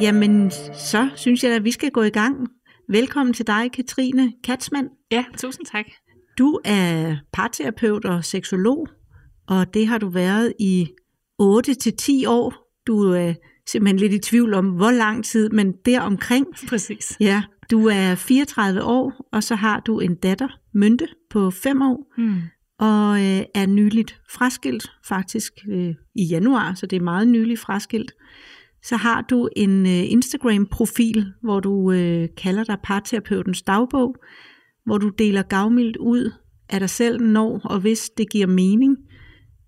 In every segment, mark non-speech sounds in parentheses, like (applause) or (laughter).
Jamen, så synes jeg, at vi skal gå i gang. Velkommen til dig, Katrine Katzmann. Ja, tusind tak. Du er parterapeut og seksolog, og det har du været i 8-10 år. Du er simpelthen lidt i tvivl om, hvor lang tid, men deromkring. (laughs) Præcis. Ja, du er 34 år, og så har du en datter, Mynte, på 5 år, Hmm. og øh, er nyligt fraskilt, faktisk øh, i januar, så det er meget nyligt fraskilt. Så har du en øh, Instagram-profil, hvor du øh, kalder dig parterapeutens dagbog, hvor du deler gavmildt ud af dig selv, når og hvis det giver mening,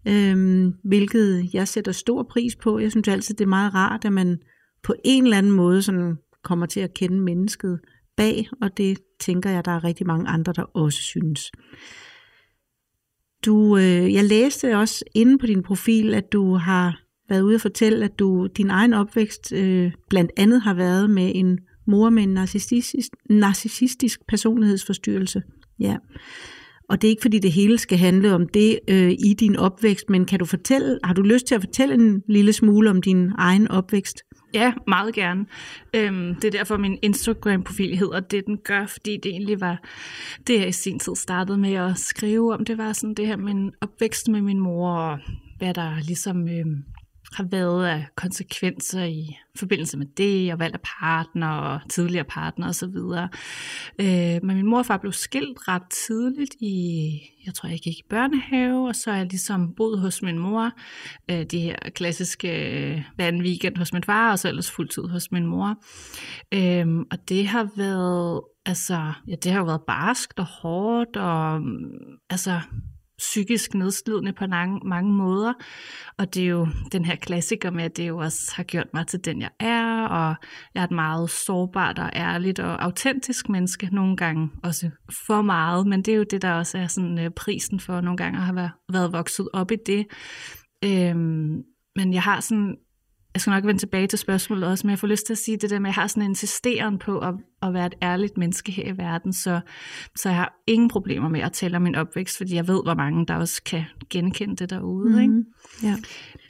øhm, hvilket jeg sætter stor pris på. Jeg synes altid, det er meget rart, at man på en eller anden måde sådan kommer til at kende mennesket bag, og det tænker jeg, der er rigtig mange andre, der også synes. Du, øh, jeg læste også inde på din profil, at du har været ude og fortælle, at du din egen opvækst øh, blandt andet har været med en mor med en narcissistisk, narcissistisk personlighedsforstyrrelse. Ja. Og det er ikke fordi det hele skal handle om det øh, i din opvækst, men kan du fortælle, har du lyst til at fortælle en lille smule om din egen opvækst? Ja, meget gerne. Øhm, det er derfor, min Instagram-profil hedder det, den gør, fordi det egentlig var det, jeg i sin tid startede med at skrive om. Det var sådan det her med en opvækst med min mor, og hvad der ligesom øhm, har været af konsekvenser i forbindelse med det, og valg af partner, og tidligere partner osv. Øh, men min morfar blev skilt ret tidligt i, jeg tror jeg gik i børnehave, og så er jeg ligesom boet hos min mor, øh, de her klassiske øh, hver en weekend hos min far, og så ellers fuldtid hos min mor. Øh, og det har været, altså, ja, det har jo været barskt og hårdt, og mm, altså, psykisk nedslidende på mange, mange måder. Og det er jo den her klassiker med, at det jo også har gjort mig til den, jeg er, og jeg er et meget sårbart og ærligt og autentisk menneske, nogle gange også for meget, men det er jo det, der også er sådan øh, prisen for nogle gange at have været, været vokset op i det. Øhm, men jeg har sådan jeg skal nok vende tilbage til spørgsmålet også, men jeg får lyst til at sige det der med, at jeg har sådan en insisteren på at, at være et ærligt menneske her i verden, så, så jeg har ingen problemer med at tale om min opvækst, fordi jeg ved, hvor mange der også kan genkende det derude. Mm-hmm. Ikke?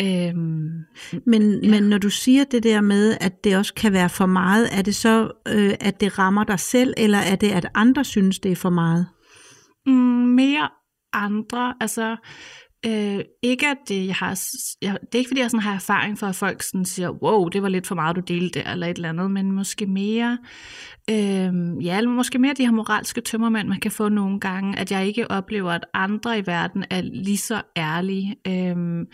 Ja. Øhm, Men, ja. men når du siger det der med, at det også kan være for meget, er det så, øh, at det rammer dig selv, eller er det, at andre synes, det er for meget? mm, mere andre, altså Øh, ikke at det, jeg har, jeg, det er ikke fordi, jeg sådan har erfaring for, at folk sådan siger, wow, det var lidt for meget, du delte der, eller et eller andet, men måske mere, øh, ja, eller måske mere de her moralske tømmermænd, man kan få nogle gange, at jeg ikke oplever, at andre i verden er lige så ærlige. Øh,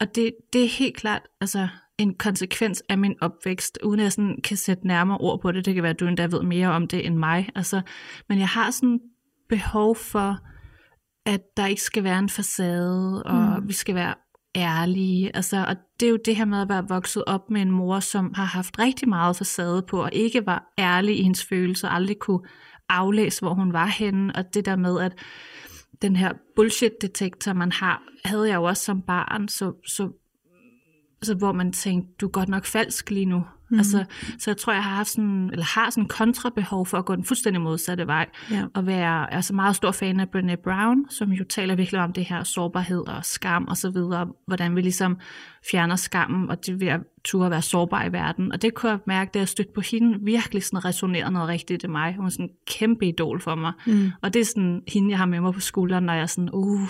og det, det er helt klart, altså, en konsekvens af min opvækst, uden at jeg sådan kan sætte nærmere ord på det. Det kan være, at du endda ved mere om det end mig. Altså, men jeg har sådan behov for, at der ikke skal være en facade, og mm. vi skal være ærlige. Altså, og det er jo det her med at være vokset op med en mor, som har haft rigtig meget facade på, og ikke var ærlig i hendes følelser, aldrig kunne aflæse, hvor hun var henne, og det der med, at den her bullshit-detektor, man har, havde jeg jo også som barn, så, så, så hvor man tænkte, du er godt nok falsk lige nu. Mm. Altså, så jeg tror, jeg har haft sådan, eller har sådan kontrabehov for at gå den fuldstændig modsatte vej. Ja. Og være altså meget stor fan af Brené Brown, som jo taler virkelig om det her sårbarhed og skam og så videre. Hvordan vi ligesom fjerner skammen, og det ved at turde være sårbar i verden. Og det kunne jeg mærke, da jeg stødte på hende, virkelig sådan resonerede noget rigtigt i mig. Hun er sådan en kæmpe idol for mig. Mm. Og det er sådan hende, jeg har med mig på skulderen, når jeg er sådan, uh,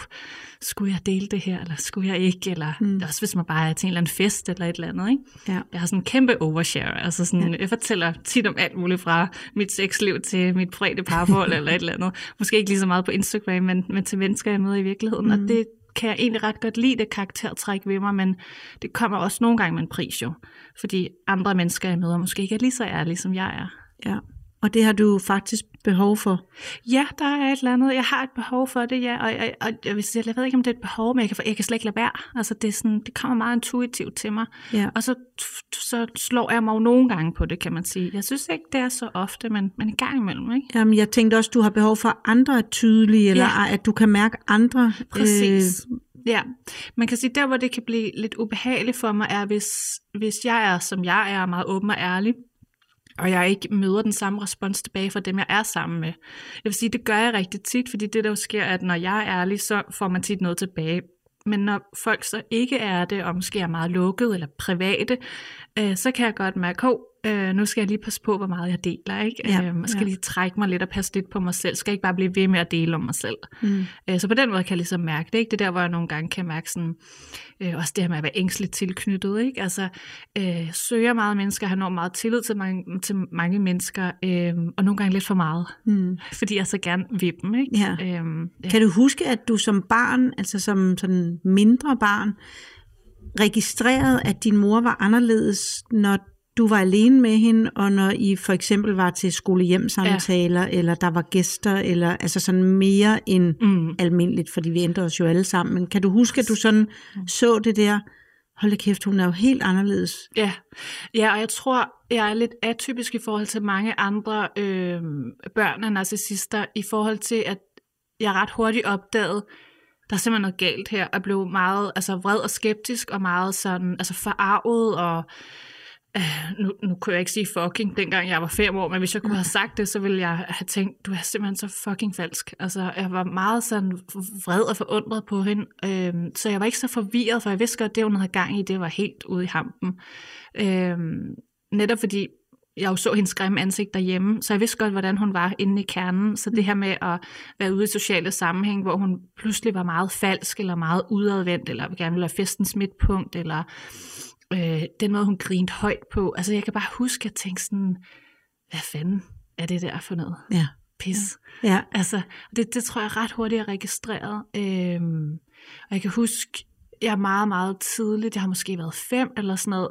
skulle jeg dele det her, eller skulle jeg ikke? Eller mm. også hvis man bare er til en eller anden fest eller et eller andet. Ikke? Ja. Jeg har sådan en kæmpe overshare. Altså sådan, ja. Jeg fortæller tit om alt muligt fra mit sexliv til mit private parforhold (laughs) eller et eller andet. Måske ikke lige så meget på Instagram, men, men til mennesker, jeg møder i virkeligheden. Mm. Og det kan jeg egentlig ret godt lide, det karaktertræk ved mig, men det kommer også nogle gange med en pris jo. Fordi andre mennesker, jeg møder, måske ikke er lige så ærlige, som jeg er. Ja og det har du faktisk behov for. Ja, der er et eller andet. Jeg har et behov for det, ja. Og, og, og jeg, vil sige, jeg ved ikke, om det er et behov, men jeg kan, jeg kan slet ikke lade være. Altså, det, er sådan, det kommer meget intuitivt til mig. Ja. Og så, så slår jeg mig jo nogle gange på det, kan man sige. Jeg synes ikke, det er så ofte, men, men en gang imellem. Ikke? Jamen, jeg tænkte også, du har behov for, at andre er tydelige, eller Ja. at du kan mærke andre. Præcis. Øh... Ja, man kan sige, der hvor det kan blive lidt ubehageligt for mig, er hvis, hvis jeg er, som jeg er, meget åben og ærlig, og jeg ikke møder den samme respons tilbage fra dem, jeg er sammen med. Jeg vil sige, det gør jeg rigtig tit, fordi det der jo sker, at når jeg er ærlig, så får man tit noget tilbage. Men når folk så ikke er det, og måske er meget lukket eller private, øh, så kan jeg godt mærke, at øh, nu skal jeg lige passe på, hvor meget jeg deler. Ikke? Ja, øh, jeg skal ja. lige trække mig lidt og passe lidt på mig selv. Jeg skal ikke bare blive ved med at dele om mig selv. Mm. Øh, Så på den måde kan jeg ligesom mærke det. Ikke? Det er der, hvor jeg nogle gange kan mærke sådan, øh, også det her med at være ængstligt tilknyttet. Ikke? Altså, øh, søger meget mennesker, har enormt meget tillid til mange, til mange mennesker, øh, og nogle gange lidt for meget, Mm. (laughs) fordi jeg så gerne vil dem. Ikke? Ja. Øhm, ja. Kan du huske, at du som barn, altså som sådan mindre barn, registrerede, at din mor var anderledes, når du var alene med hende, og når I for eksempel var til skolehjemsamtaler, ja. eller der var gæster, eller altså sådan mere end Mm. almindeligt, fordi vi ændrer os jo alle sammen. Men kan du huske, at du sådan så det der, hold da kæft, hun er jo helt anderledes. Ja. ja, og jeg tror, jeg er lidt atypisk i forhold til mange andre øh, børn af narcissister, i forhold til, at jeg ret hurtigt opdagede, der er simpelthen noget galt her, og blev meget altså, vred og skeptisk, og meget sådan, altså forarvet, og nu, nu kunne jeg ikke sige fucking, dengang jeg var fem år, men hvis jeg kunne have sagt det, så ville jeg have tænkt, du er simpelthen så fucking falsk. Altså, jeg var meget sådan vred og forundret på hende, øh, så jeg var ikke så forvirret, for jeg vidste godt, det hun havde gang i, det var helt ude i hampen. Øh, netop fordi jeg jo så hendes grimme ansigt derhjemme, så jeg vidste godt, hvordan hun var inde i kernen. Så det her med at være ude i sociale sammenhæng, hvor hun pludselig var meget falsk, eller meget udadvendt, eller gerne ville være festens midtpunkt, eller øh, den måde, hun grinte højt på. Altså jeg kan bare huske, at jeg tænkte sådan, hvad fanden er det der for noget? Ja. Pis. Ja. Altså, det, det tror jeg ret hurtigt er registreret. Øhm, og jeg kan huske, jeg er meget, meget tidligt, jeg har måske været fem eller sådan noget,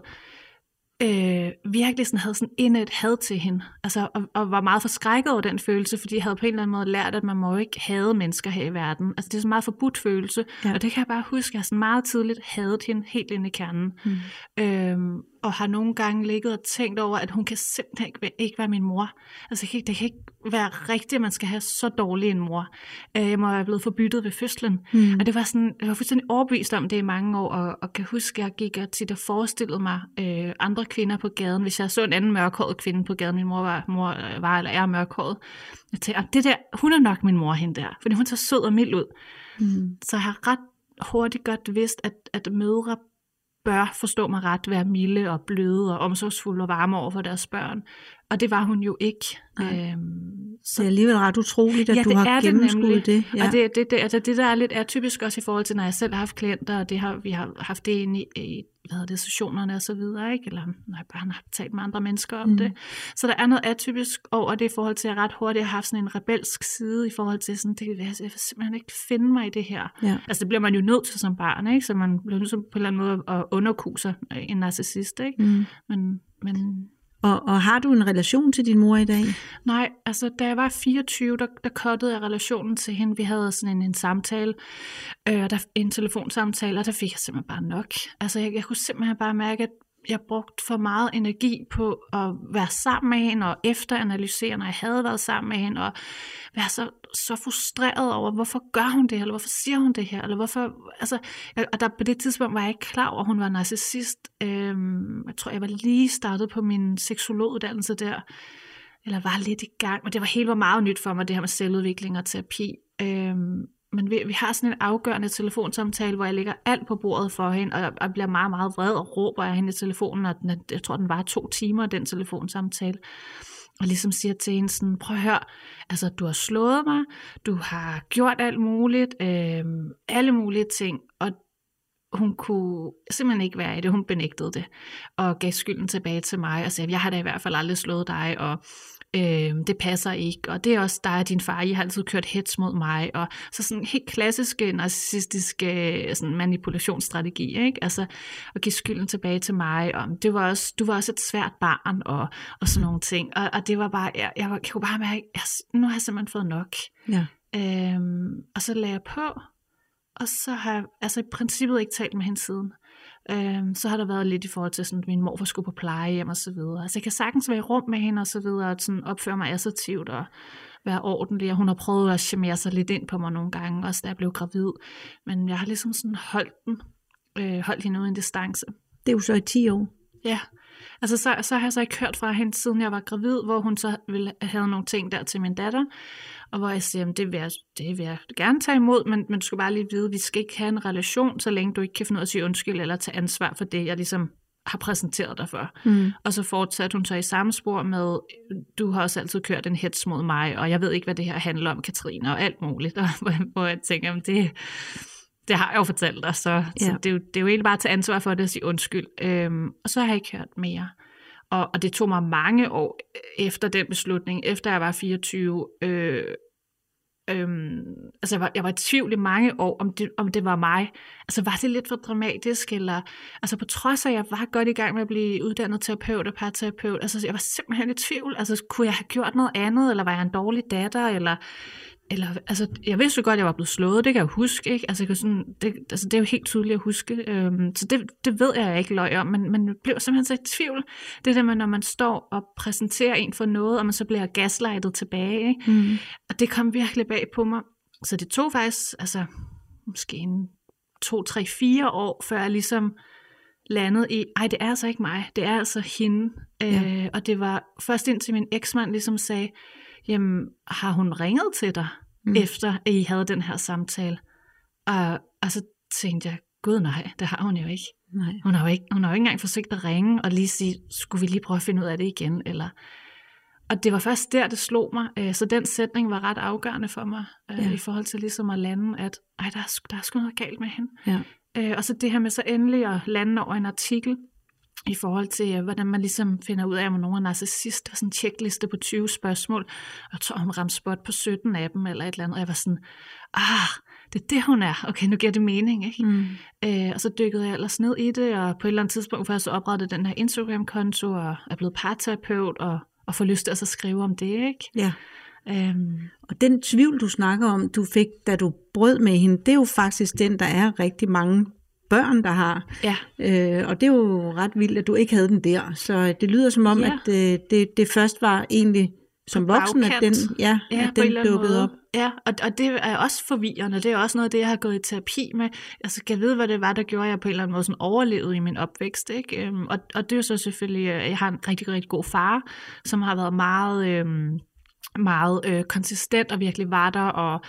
øh, virkelig sådan havde sådan ind et had til hende, altså, og, og var meget forskrækket over den følelse, fordi jeg havde på en eller anden måde lært, at man må ikke hade mennesker her i verden. Altså det er en meget forbudt følelse, Ja. og det kan jeg bare huske, at jeg sådan meget tidligt hadet hende helt inde i kernen. Mm. Øhm, og har nogle gange ligget og tænkt over, at hun kan simpelthen ikke, være- ikke være min mor. Altså det kan, ikke- det kan ikke være rigtigt, at man skal have så dårlig en mor. Øh, jeg må være blevet forbyttet ved fødslen. Mm. Og det var sådan, jeg var fuldstændig overbevist om det i mange år, og, og kan huske, at jeg gik og tit og forestillede mig øh, andre kvinder på gaden. Hvis jeg så en anden mørkhåret kvinde på gaden, min mor var, mor øh, var eller er mørkhåret, jeg tænkte, "Ah, det der, hun er nok min mor, hende der, fordi hun ser sød og mild ud. Mm. Så jeg har ret hurtigt godt vidst, at, at mødre bør forstå mig ret, være milde og bløde og omsorgsfulde og varme over for deres børn. Og det var hun jo ikke. Nej. Øhm, Så det er alligevel ret utroligt, at Ja, du har er det det. Ja. Og det, det, det, altså det, der er lidt atypisk også i forhold til, når jeg selv har haft klienter, og det har, vi har haft det inde i, i hvad hedder det, sessionerne og så videre, ikke? eller når jeg bare har talt med andre mennesker om Mm. det. Så der er noget atypisk over det i forhold til, at jeg ret hurtigt har haft sådan en rebelsk side i forhold til, sådan, det, jeg, jeg vil simpelthen ikke finde mig i det her. Ja. Altså det bliver man jo nødt til som barn, ikke? så man bliver nødt til på en eller anden måde at underkuse en narcissist. Ikke? Mm. Men, men og, og har du en relation til din mor i dag? Nej, altså da jeg var 24, der, der kottede jeg relationen til hende. Vi havde sådan en, en samtale, øh, der, en telefonsamtale, og der fik jeg simpelthen bare nok. Altså jeg, jeg kunne simpelthen bare mærke, at jeg brugte for meget energi på at være sammen med hende, og efteranalysere, når jeg havde været sammen med hende, og være så, så frustreret over, hvorfor gør hun det her, eller hvorfor siger hun det her, eller hvorfor, altså, jeg- og der, på det tidspunkt var jeg ikke klar over, at hun var narcissist. Øhm, jeg tror, jeg var lige startet på min seksologuddannelse der, eller var lidt i gang, men det var helt var meget nyt for mig, det her med selvudvikling og terapi. Øhm, men vi, vi har sådan en afgørende telefonsamtale, hvor jeg lægger alt på bordet for hende, og jeg, jeg bliver meget, meget vred og råber af hende i telefonen, og den, jeg tror, den var to timer, den telefonsamtale. Og ligesom siger til hende sådan, prøv at høre, altså du har slået mig, du har gjort alt muligt, øh, alle mulige ting, og hun kunne simpelthen ikke være i det. Hun benægtede det og gav skylden tilbage til mig og sagde, jeg har da i hvert fald aldrig slået dig, og øh, det passer ikke, og det er også dig og din far, I har altid kørt hets mod mig, og så sådan helt klassiske narcissistiske sådan manipulationsstrategi, ikke? Altså at give skylden tilbage til mig, og det var også, du var også et svært barn, og, og sådan nogle ting, og, og det var bare, jeg, jeg, jeg kunne bare mærke, jeg, nu har jeg simpelthen fået nok. Ja. Øhm, og så lagde jeg på, og så har jeg altså i princippet ikke talt med hende siden. Øhm, så har der været lidt i forhold til, sådan, at min morfar skulle på plejehjem og så videre. Altså jeg kan sagtens være i rum med hende og så videre, og sådan opføre mig assertivt og være ordentlig. Og hun har prøvet at charmere sig lidt ind på mig nogle gange, også da jeg blev gravid. Men jeg har ligesom sådan holdt den, øh, holdt hende en distance. Det er jo så i 10 år. Ja, altså så, så har jeg så ikke hørt fra hende, siden jeg var gravid, hvor hun så ville have nogle ting der til min datter, og hvor jeg siger, det vil jeg, det vil jeg gerne tage imod, men, men du skal bare lige vide, vi skal ikke have en relation, så længe du ikke kan finde ud af at sige undskyld eller tage ansvar for det, jeg ligesom har præsenteret dig for. Mm. Og så fortsatte hun så i samme spor med, du har også altid kørt en hets mod mig, og jeg ved ikke, hvad det her handler om, Katrine, og alt muligt. (laughs) Og hvor, hvor jeg tænker, det, det har jeg jo fortalt dig, så, ja. så det, er jo, det er jo egentlig bare at tage ansvar for det og sige undskyld. Øhm, og så har jeg ikke hørt mere. Og, og det tog mig mange år efter den beslutning, efter jeg var 24, øh, Øhm, altså jeg var, jeg var i tvivl i mange år, om det, om det var mig. Altså var det lidt for dramatisk, eller altså på trods af, at jeg var godt i gang med at blive uddannet terapeut og parterapeut, altså jeg var simpelthen i tvivl. Altså kunne jeg have gjort noget andet, eller var jeg en dårlig datter, eller eller, altså, jeg vidste jo godt, at jeg var blevet slået, det kan jeg huske, ikke? Altså, jeg kan sådan, det, altså, det er jo helt tydeligt at huske, øhm, så det, det ved jeg ikke løg om, men man blev simpelthen så i tvivl. Det der med, når man står og præsenterer en for noget, og man så bliver gaslightet tilbage, ikke? Mm. Og det kom virkelig bag på mig. Så det tog faktisk, altså, måske en to, tre, fire år, før jeg ligesom landede i, ej, det er altså ikke mig, det er altså hende. Ja. Øh, og det var først indtil min eksmand ligesom sagde, jamen, har hun ringet til dig, mm. efter at I havde den her samtale? Og, og så tænkte jeg, gud nej, det har hun jo ikke. Nej. Hun, har jo ikke hun har jo ikke engang forsøgt at ringe og lige sige, skulle vi lige prøve at finde ud af det igen? Eller, og det var først der, det slog mig. Øh, så den sætning var ret afgørende for mig, øh, ja. i forhold til ligesom at lande, at ej, der, er, der er sgu noget galt med hende. Ja. Øh, og så det her med så endelig at lande over en artikel, i forhold til, hvordan man ligesom finder ud af, om nogen er narcissist, og sådan en checkliste på 20 spørgsmål, og hun ramte spot på 17 af dem, eller et eller andet, og jeg var sådan, ah, det er det, hun er. Okay, nu giver det mening, ikke? Mm. Øh, og så dykkede jeg ellers ned i det, og på et eller andet tidspunkt får jeg så oprettet den her Instagram-konto, og er blevet parterapeut, og, og får lyst til at så skrive om det, ikke? Ja. Øhm. Og den tvivl, du snakker om, du fik, da du brød med hende, det er jo faktisk den, der er rigtig mange børn, der har. Ja. Øh, og det er jo ret vildt, at du ikke havde den der. Så det lyder som om, ja. at øh, det, det først var egentlig som voksen, at den, ja, ja, at den dukkede op. Ja, og, og det er også forvirrende. Det er også noget af det, jeg har gået i terapi med. Altså, kan jeg vide, hvad det var, der gjorde, at jeg på en eller anden måde sådan overlevede i min opvækst. Ikke? Øhm, og, og det er jo så selvfølgelig, øh, jeg har en rigtig, rigtig god far, som har været meget, øhm, meget øh, konsistent og virkelig var der, og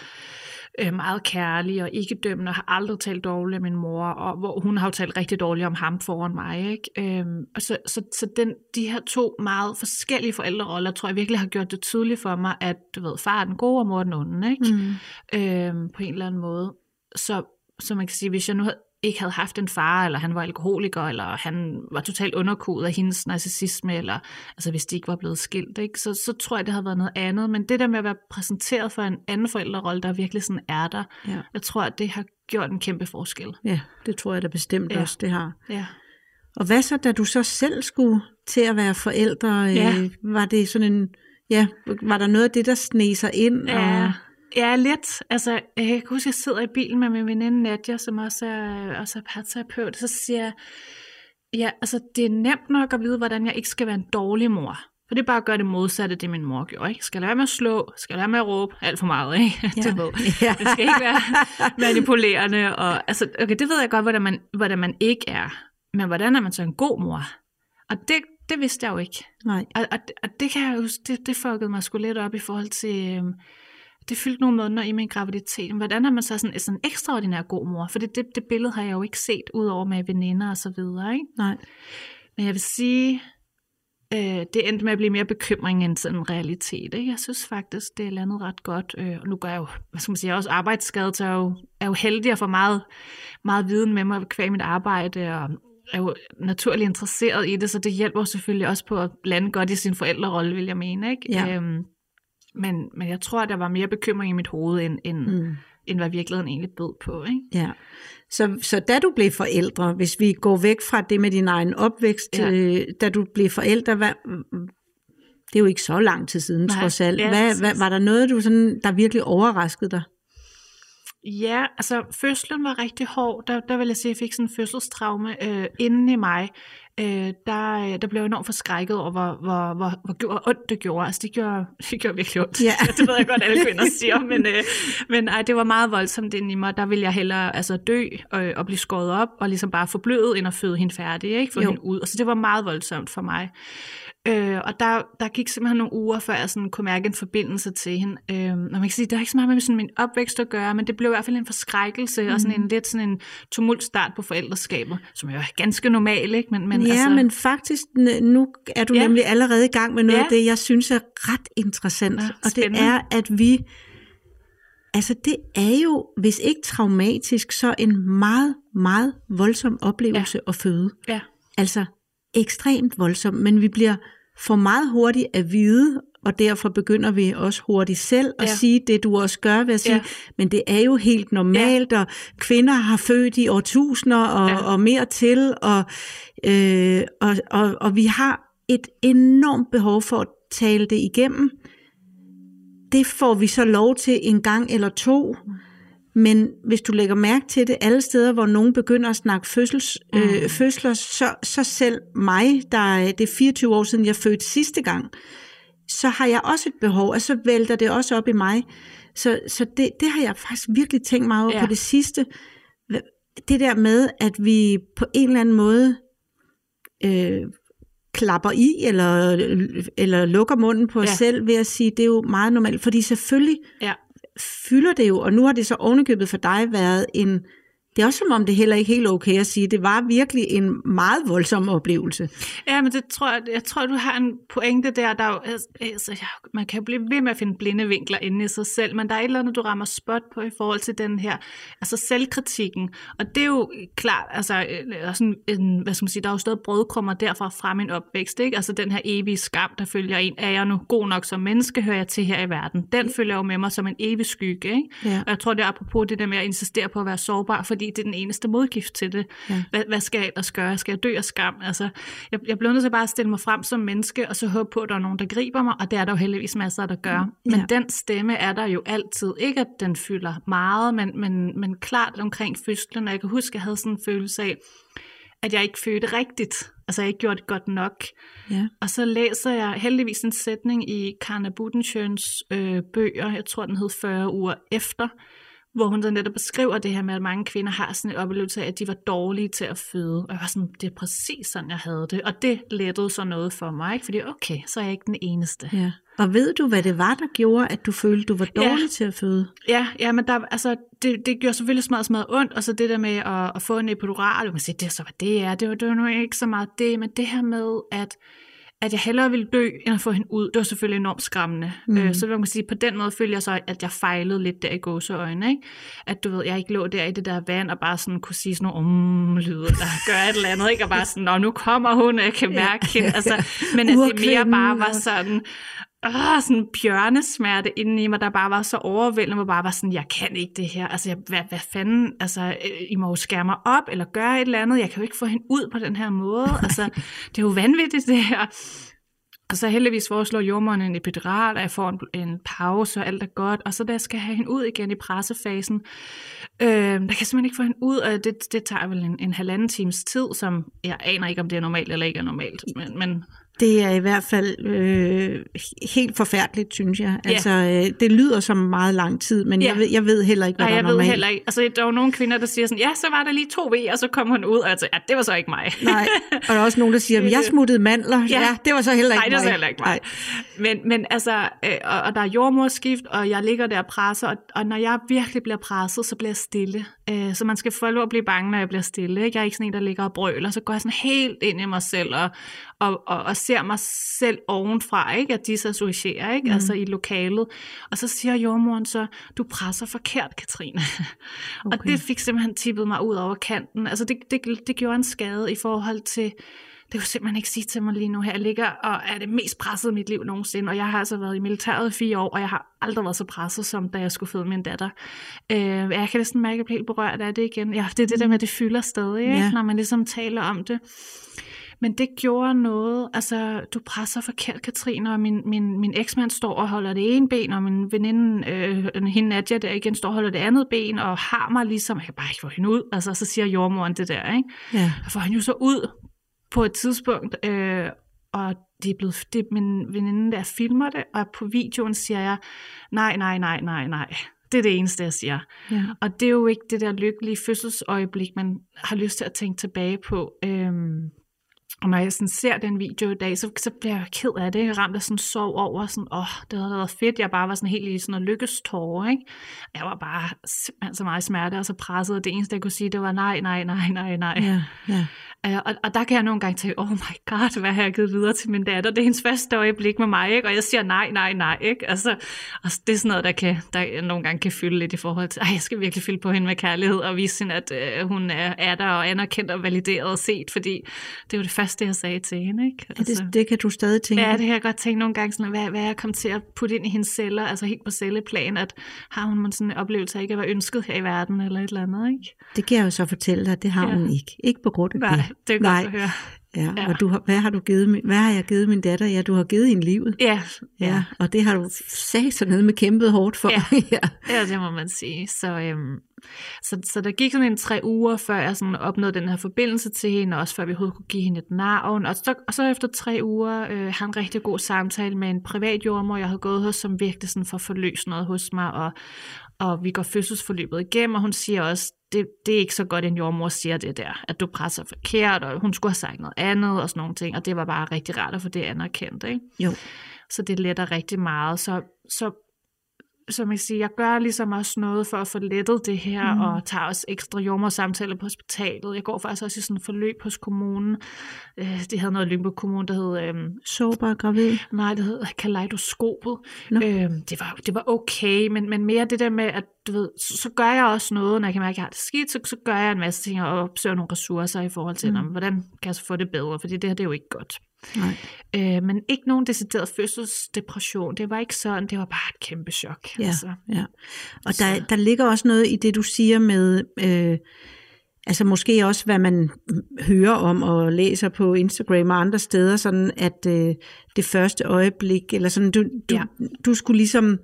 øh, meget kærlig og ikke dømmende, og har aldrig talt dårligt om min mor, og hvor hun har jo talt rigtig dårligt om ham foran mig. Ikke? Øh, så så, så den, de her to meget forskellige forældreroller, tror jeg virkelig har gjort det tydeligt for mig, at du ved, far er den gode, og mor er den onde, ikke? Mm. Øh, på en eller anden måde. Så, så man kan sige, hvis jeg nu havde ikke havde haft en far, eller han var alkoholiker, eller han var totalt underkodet af hendes narcissisme, eller altså hvis de ikke var blevet skilt, ikke? Så, så tror jeg, det havde været noget andet. Men det der med at være præsenteret for en anden forældrerolle, der virkelig sådan er der, ja. jeg tror, at det har gjort en kæmpe forskel. Ja, det tror jeg da bestemt ja. også, det har. Ja. Og hvad så, da du så selv skulle til at være forældre? Ja. Øh, var det sådan en, ja, var der noget af det, der sneg sig ind? Ja. Og Ja, lidt. Altså, jeg kan huske, at jeg sidder i bilen med min veninde Nadja, som også er, også er parterapeut, så siger jeg, ja, altså, det er nemt nok at vide, hvordan jeg ikke skal være en dårlig mor. For det er bare at gøre det modsatte, det min mor gjorde. Ikke? Skal jeg være med at slå? Skal jeg være med at råbe? Alt for meget, ikke? (laughs) Ja. Det, ved. Ja. det skal ikke være (laughs) manipulerende. Og, altså, okay, det ved jeg godt, hvordan man, hvordan man ikke er. Men hvordan er man så en god mor? Og det, det vidste jeg jo ikke. Nej. Og, og, og det kan jeg huske, det, det fuckede mig sgu lidt op i forhold til... Øhm, det fyldte nogle måneder i min graviditet. Hvordan er man så sådan, sådan en ekstraordinær god mor? For det, det, det billede har jeg jo ikke set, udover med veninder og så videre. Ikke? Nej. Men jeg vil sige, øh, det endte med at blive mere bekymring end sådan en realitet. Ikke? Jeg synes faktisk, det er landet ret godt. Øh, og nu gør jeg jo, hvad skal man sige, også arbejdsskadet, så jeg er jo, er jo heldig at få meget, meget viden med mig kvæg mit arbejde. Og er jo naturligt interesseret i det, så det hjælper selvfølgelig også på at lande godt i sin forældrerolle, vil jeg mene. Ikke? Ja. Øhm, men, men jeg tror, at der var mere bekymring i mit hoved, end, end, mm. end hvad virkeligheden egentlig bød på. Ikke? Ja. Så, så da du blev forældre, hvis vi går væk fra det med din egen opvækst, Ja. øh, da du blev forældre, hvad, det er jo ikke så lang tid siden, Nej, trods alt. ja, Hvad, hvad, var der noget, du sådan, der virkelig overraskede dig? Ja, altså fødslen var rigtig hård. Der, der vil jeg sige, at jeg fik sådan en fødselstraume øh, inden i mig. Øh, der, øh, der blev jeg enormt forskrækket over, hvor, hvor, hvor, hvor, ondt det gjorde. Altså det gjorde, (laughs) det gjorde virkelig ondt. Ja. (laughs) det ved jeg godt, alle kvinder siger, men, øh, men ej, det var meget voldsomt inde i mig. Der ville jeg hellere altså, dø og, og blive skåret op, og ligesom bare forbløde, end at føde hende færdig, ikke? få Jo. hende ud. Og så det var meget voldsomt for mig. Øh, og der, der gik simpelthen nogle uger, før jeg sådan kunne mærke en forbindelse til hende. Øh, og man kan sige, det har ikke så meget med sådan min opvækst at gøre, men det blev i hvert fald en forskrækkelse, mm. og sådan en lidt sådan en tumultstart på forældreskabet, som jo er ganske normal, ikke? Men, men, ja, altså, men faktisk, nu er du Ja. nemlig allerede i gang med noget Ja. af det, jeg synes er ret interessant. Ja, og det er, at vi... Altså, det er jo, hvis ikke traumatisk, så en meget, meget voldsom oplevelse ja. at føde. Ja, Altså, ekstremt voldsom, men vi bliver for meget hurtigt at vide, og derfor begynder vi også hurtigt selv at Ja. sige det, du også gør ved at sige, Ja. men det er jo helt normalt, ja. og kvinder har født i årtusinder og, ja. og mere til, og, øh, og, og, og vi har et enormt behov for at tale det igennem. Det får vi så lov til en gang eller to, men hvis du lægger mærke til det alle steder, hvor nogen begynder at snakke fødsels, mm. øh, fødsler, så, så selv mig, der er, det er 24 år siden, jeg fødte sidste gang, så har jeg også et behov, og så vælter det også op i mig. Så, så det, det har jeg faktisk virkelig tænkt meget over Ja. på det sidste. Det der med, at vi på en eller anden måde øh, klapper i, eller, eller lukker munden på os Ja. selv ved at sige, det er jo meget normalt. Fordi selvfølgelig ja fylder det jo, og nu har det så ovenikøbet for dig været en, det er også som om det heller ikke helt okay at sige, det var virkelig en meget voldsom oplevelse. Ja, men det tror jeg, jeg tror, du har en pointe der. der er jo, altså, ja, man kan jo blive ved med at finde blinde vinkler inde i sig selv, men der er et eller andet, du rammer spot på i forhold til den her, altså selvkritikken. Og det er jo klart, altså, øh, en, en, hvad skal man sige, der er jo stadig brødkrummer derfra fra min opvækst, ikke? Altså den her evige skam, der følger en, er jeg nu god nok som menneske, hører jeg til her i verden? Den følger jo med mig som en evig skygge, ikke? Ja. Og jeg tror, det er apropos det der med at insistere på at være sårbar, fordi det er den eneste modgift til det. Ja. Hvad, hvad skal jeg ellers gøre? Skal jeg dø af skam? Altså, jeg, jeg bliver nødt til bare at stille mig frem som menneske, og så håbe på, at der er nogen, der griber mig, og det er der jo heldigvis masser, der gør. Men Ja. den stemme er der jo altid. Ikke at den fylder meget, men, men, men klart omkring fødslen. Og jeg kan huske, at jeg havde sådan en følelse af, at jeg ikke fødte rigtigt. Altså, jeg ikke gjorde det godt nok. Ja. Og så læser jeg heldigvis en sætning i Karna Budenschøns øh, bøger, jeg tror den hed 40 uger efter, hvor hun så netop beskriver det her med, at mange kvinder har sådan en oplevelse af, at de var dårlige til at føde. Og jeg var sådan, det er præcis sådan, jeg havde det. Og det lettede så noget for mig, fordi okay, så er jeg ikke den eneste. ja. Og ved du, hvad det var, der gjorde, at du følte, du var Ja. dårlig til at føde? Ja, ja men der, altså, det, det gjorde selvfølgelig smadret, smadret ondt, og så det der med at, at få en epidural, man siger, det er så, hvad det er, det var, det var nu ikke så meget det, men det her med, at at jeg hellere ville dø, end at få hende ud, det var selvfølgelig enormt skræmmende. Mm. Øh, så man sige, på den måde følte jeg så, at jeg fejlede lidt der i gåseøjne, ikke? At du ved, jeg ikke lå der i det der vand, og bare sådan kunne sige sådan nogle um-lyde, der (laughs) gør et eller andet, ikke? Og bare sådan, nå, nu kommer hun, og jeg kan mærke hende. Altså, (laughs) men at det mere bare var sådan, åh, sådan en bjørnesmerte inde i mig, der bare var så overvældende, hvor bare var sådan, jeg kan ikke det her, altså, jeg, hvad, hvad fanden, altså, øh, I må jo skære mig op, eller gøre et eller andet, jeg kan jo ikke få hende ud på den her måde, altså, (laughs) det er jo vanvittigt det her. Og så heldigvis foreslår jordmoren en epidural, og jeg får en, en pause, og alt er godt. Og så da jeg skal have hende ud igen i pressefasen, øh, der kan jeg simpelthen ikke få hende ud, og det, det tager vel en, en halvanden times tid, som jeg aner ikke, om det er normalt eller ikke er normalt. Men, men Det er i hvert fald øh, helt forfærdeligt, synes jeg. Altså, øh, det lyder som meget lang tid, men Ja. jeg, ved, jeg ved heller ikke, hvad Nej, der er jeg ved normalt. heller ikke. Altså, der er jo nogle kvinder, der siger sådan, ja, så var der lige to V, og så kom hun ud, og jeg tænkte, ja, det var så ikke mig. Nej, og der er også nogen, der siger, jeg (laughs) smuttede mandler. Ja, ja det var så heller ikke Nej, det er så mig. heller ikke mig. Men, men altså, øh, og, og der er jordmorskift, og jeg ligger der og presser, og, og når jeg virkelig bliver presset, så bliver jeg stille. Øh, så man skal få lov at blive bange, når jeg bliver stille. Ikke? Jeg er ikke sådan en, der ligger og brøler. Så går jeg sådan helt ind i mig selv, og, og, og, og ser mig selv ovenfra, ikke? at disassocierer ikke? Mm. altså i lokalet. Og så siger jordmoren så, du presser forkert, Katrine. (laughs) Okay. Og det fik simpelthen tippet mig ud over kanten. Altså det, det, det gjorde en skade i forhold til, det kunne simpelthen ikke sige til mig lige nu her. Jeg ligger og er det mest presset i mit liv nogensinde, og jeg har altså været i militæret i fire år, og jeg har aldrig været så presset, som da jeg skulle føde min datter. Øh, jeg kan næsten mærke, at jeg bliver helt berørt af det igen. Ja, det er det der med, at det fylder stadig, ikke? Ja. når man ligesom taler om det. Men det gjorde noget, altså du presser forkert, Katrine, og min, min, min eksmand står og holder det ene ben, og min veninde, øh, hende Nadia der igen, står og holder det andet ben, og har mig ligesom, jeg kan bare ikke få hende ud, altså så siger jordmoren det der, ikke? Ja. Og får hende jo så ud på et tidspunkt, øh, og det er blevet, det er min veninde, der filmer det, og på videoen siger jeg, nej, nej, nej, nej, nej. Det er det eneste, jeg siger. Ja. Og det er jo ikke det der lykkelige fødselsøjeblik, man har lyst til at tænke tilbage på. Øhm, og når jeg sådan ser den video i dag, så, så bliver jeg ked af det. Jeg ramte sådan sorg over, sådan, åh, det havde været fedt. Jeg bare var sådan helt i sådan noget lykkestårer, ikke? Jeg var bare simpelthen så meget smerte og så presset, og det eneste, jeg kunne sige, det var nej, nej, nej, nej, nej. Ja, ja. Og, og der kan jeg nogle gange tænke, oh my god, hvad har jeg givet videre til min datter? Det er hendes første øjeblik med mig, ikke? Og jeg siger nej, nej, nej, ikke? Altså, og det er sådan noget, der, kan, der nogle gange kan fylde lidt i forhold til, ej, jeg skal virkelig fylde på hende med kærlighed og vise hende, at uh, hun er, er der og anerkendt og valideret og set, fordi det var det første, jeg sagde til hende, ikke? Altså, ja, det, altså, det kan du stadig tænke? Ja, det kan jeg godt tænke nogle gange, sådan, hvad, hvad er jeg kommet til at putte ind i hendes celler, altså helt på celleplan, at har hun sådan en oplevelse af ikke at være ønsket her i verden, eller et eller andet, ikke? Det kan jeg jo så fortælle dig, det har ja. hun ikke. Ikke på grund af Nej, det. Det er godt Nej. at høre. Ja, ja. og du har, hvad har du givet hvad har jeg givet min datter? Ja, du har givet hende livet. Ja. ja. og det har du sagt sådan noget med kæmpet hårdt for. Ja, (laughs) ja. ja det må man sige. Så, øhm, så, så der gik sådan en tre uger, før jeg sådan opnåede den her forbindelse til hende, og også før vi overhovedet kunne give hende et navn. Og så, og så efter tre uger øh, har en rigtig god samtale med en privat jordmor, jeg havde gået hos, som virkelig sådan får forløst noget hos mig, og, og vi går fødselsforløbet igennem, og hun siger også, det, det er ikke så godt, en jordmor siger det der, at du presser forkert, og hun skulle have sagt noget andet, og sådan nogle ting, og det var bare rigtig rart at få det anerkendt, ikke? Jo. Så det letter rigtig meget, så, så som jeg siger, jeg gør ligesom også noget for at få lettet det her, mm. og tager også ekstra jordmorsamtaler på hospitalet. Jeg går faktisk også i sådan et forløb hos kommunen. Øh, de havde noget Lympe Kommune, der hed... Øh, Sårbar gravid? Nej, det hed Kaleidoskopet. No. Øh, det, var, det var okay, men, men mere det der med, at du ved, så, så gør jeg også noget, når jeg kan mærke, at jeg har det skidt, så, så gør jeg en masse ting og opsøger nogle ressourcer i forhold til, mm. hvordan kan jeg så få det bedre, fordi det her det er jo ikke godt. Nej. Øh, men ikke nogen decideret fødselsdepression. Det var ikke sådan. Det var bare et kæmpe chok. Ja, altså. ja. Og der, der ligger også noget i det, du siger med... Øh, altså måske også, hvad man hører om og læser på Instagram og andre steder, sådan at øh, det første øjeblik, eller sådan, du, du, ja. du skulle ligesom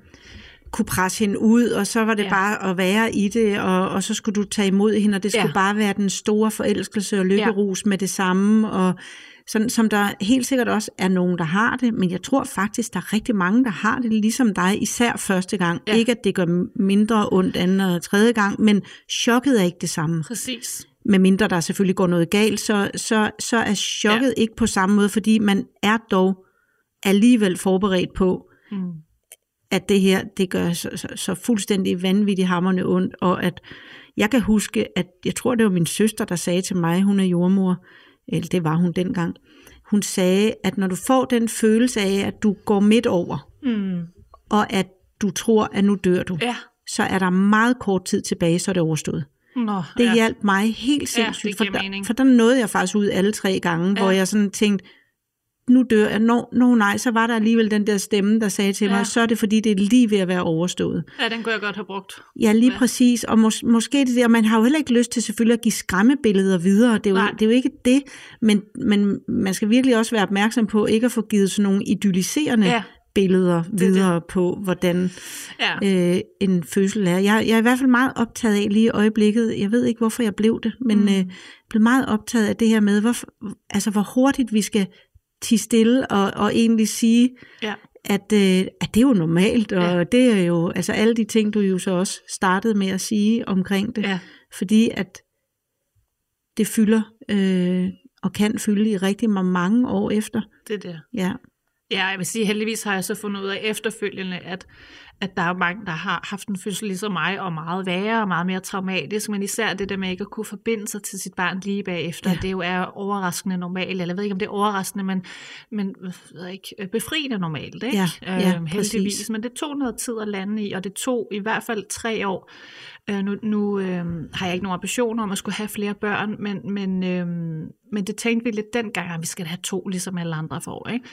kunne presse hende ud, og så var det ja. bare at være i det, og, og så skulle du tage imod hende, og det skulle ja. bare være den store forelskelse og lykkerus ja. med det samme, og sådan, som der helt sikkert også er nogen, der har det, men jeg tror faktisk, der er rigtig mange, der har det ligesom dig, især første gang. Ja. Ikke at det gør mindre ondt anden og tredje gang, men chokket er ikke det samme. Præcis. Med mindre der selvfølgelig går noget galt, så, så, så er chokket ja. ikke på samme måde, fordi man er dog alligevel forberedt på, mm. At det her, det gør så, så, så fuldstændig vanvittigt hammerne ondt, og at jeg kan huske, at jeg tror, det var min søster, der sagde til mig, hun er jordmor, eller det var hun dengang, hun sagde, at når du får den følelse af, at du går midt over, mm. og at du tror, at nu dør du, ja. så er der meget kort tid tilbage, så er det overstået. Nå, det ja. hjalp mig helt sindssygt, ja, for, der, for der nåede jeg faktisk ud alle tre gange, ja. hvor jeg sådan tænkte, nu dør jeg. Nå, no, nej, så var der alligevel den der stemme, der sagde til ja. mig, så er det fordi, det er lige ved at være overstået. Ja, den kunne jeg godt have brugt. Ja, lige ja. præcis. Og mås- måske det der, man har jo heller ikke lyst til selvfølgelig at give skræmmebilleder videre. Det er jo, det er jo ikke det, men, men man skal virkelig også være opmærksom på ikke at få givet sådan nogle idylliserende ja billeder videre det, det. på, hvordan ja. øh, en fødsel er. Jeg, jeg er i hvert fald meget optaget af lige i øjeblikket, jeg ved ikke, hvorfor jeg blev det, men mm. øh, blev meget optaget af det her med, hvor, altså, hvor hurtigt vi skal tige stille og, og egentlig sige, ja. at, øh, at det er jo normalt, og ja. det er jo altså alle de ting, du jo så også startede med at sige omkring det, ja. fordi at det fylder øh, og kan fylde i rigtig mange år efter. Det er det. Ja. Ja, jeg vil sige, heldigvis har jeg så fundet ud af efterfølgende, at, at der er mange, der har haft en fødsel ligesom mig, og meget værre og meget mere traumatisk, men især det der med ikke at kunne forbinde sig til sit barn lige bagefter, ja. det jo er overraskende normalt, eller jeg ved ikke, om det er overraskende, men, men ved ikke, befriende normalt, ikke? Ja, ja, øhm, heldigvis. præcis. Men det tog noget tid at lande i, og det tog i hvert fald tre år. Øh, nu nu øh, har jeg ikke nogen ambitioner om at skulle have flere børn, men, men, øh, men det tænkte vi lidt dengang, at vi skal have to, ligesom alle andre får. Ikke?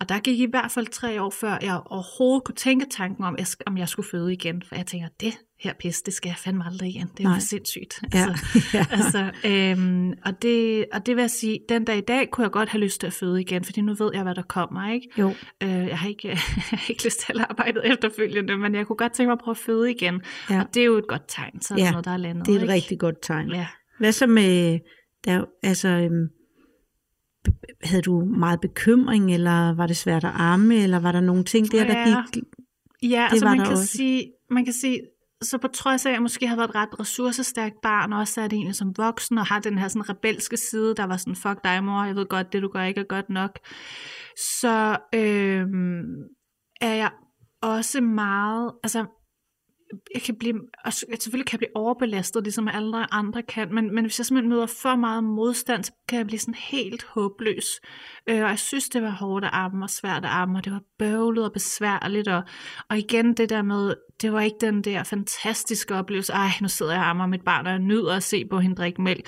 Og der gik i hvert fald tre år, før jeg overhovedet kunne tænke tanken om, jeg- om jeg skulle føde igen. For jeg tænker, det her pis, det skal jeg fandme aldrig igen. Det er jo Nej. for sindssygt. Altså, (laughs) ja. altså, øhm, og, det, og det vil jeg sige, den dag i dag kunne jeg godt have lyst til at føde igen, fordi nu ved jeg, hvad der kommer. Ikke? Jo, Øh, jeg, har ikke, (laughs) jeg har ikke lyst til at arbejde efterfølgende, men jeg kunne godt tænke mig at prøve at føde igen. Ja. Og det er jo et godt tegn, så er der Ja, noget, der er landet. det er et ikke? rigtig godt tegn. Ja. Hvad så med, der, altså, øhm, havde du meget bekymring, eller var det svært at amme, eller var der nogle ting der, der gik? Ja, altså var man der kan, også. sige, man kan sige, så på trods af, at jeg måske har været et ret ressourcestærkt barn, og også er det egentlig som voksen, og har den her sådan rebelske side, der var sådan, fuck dig mor, jeg ved godt, det du gør ikke er godt nok, så øh, er jeg også meget, altså jeg kan blive, og jeg selvfølgelig kan jeg blive overbelastet, ligesom alle andre kan, men, men hvis jeg simpelthen møder for meget modstand, så kan jeg blive sådan helt håbløs. Øh, og jeg synes, det var hårdt at arme og svært at arme, og det var bøvlet og besværligt, og, og igen det der med, det var ikke den der fantastiske oplevelse, ej, nu sidder jeg og armer mit barn, og jeg nyder at se på hende drikke mælk.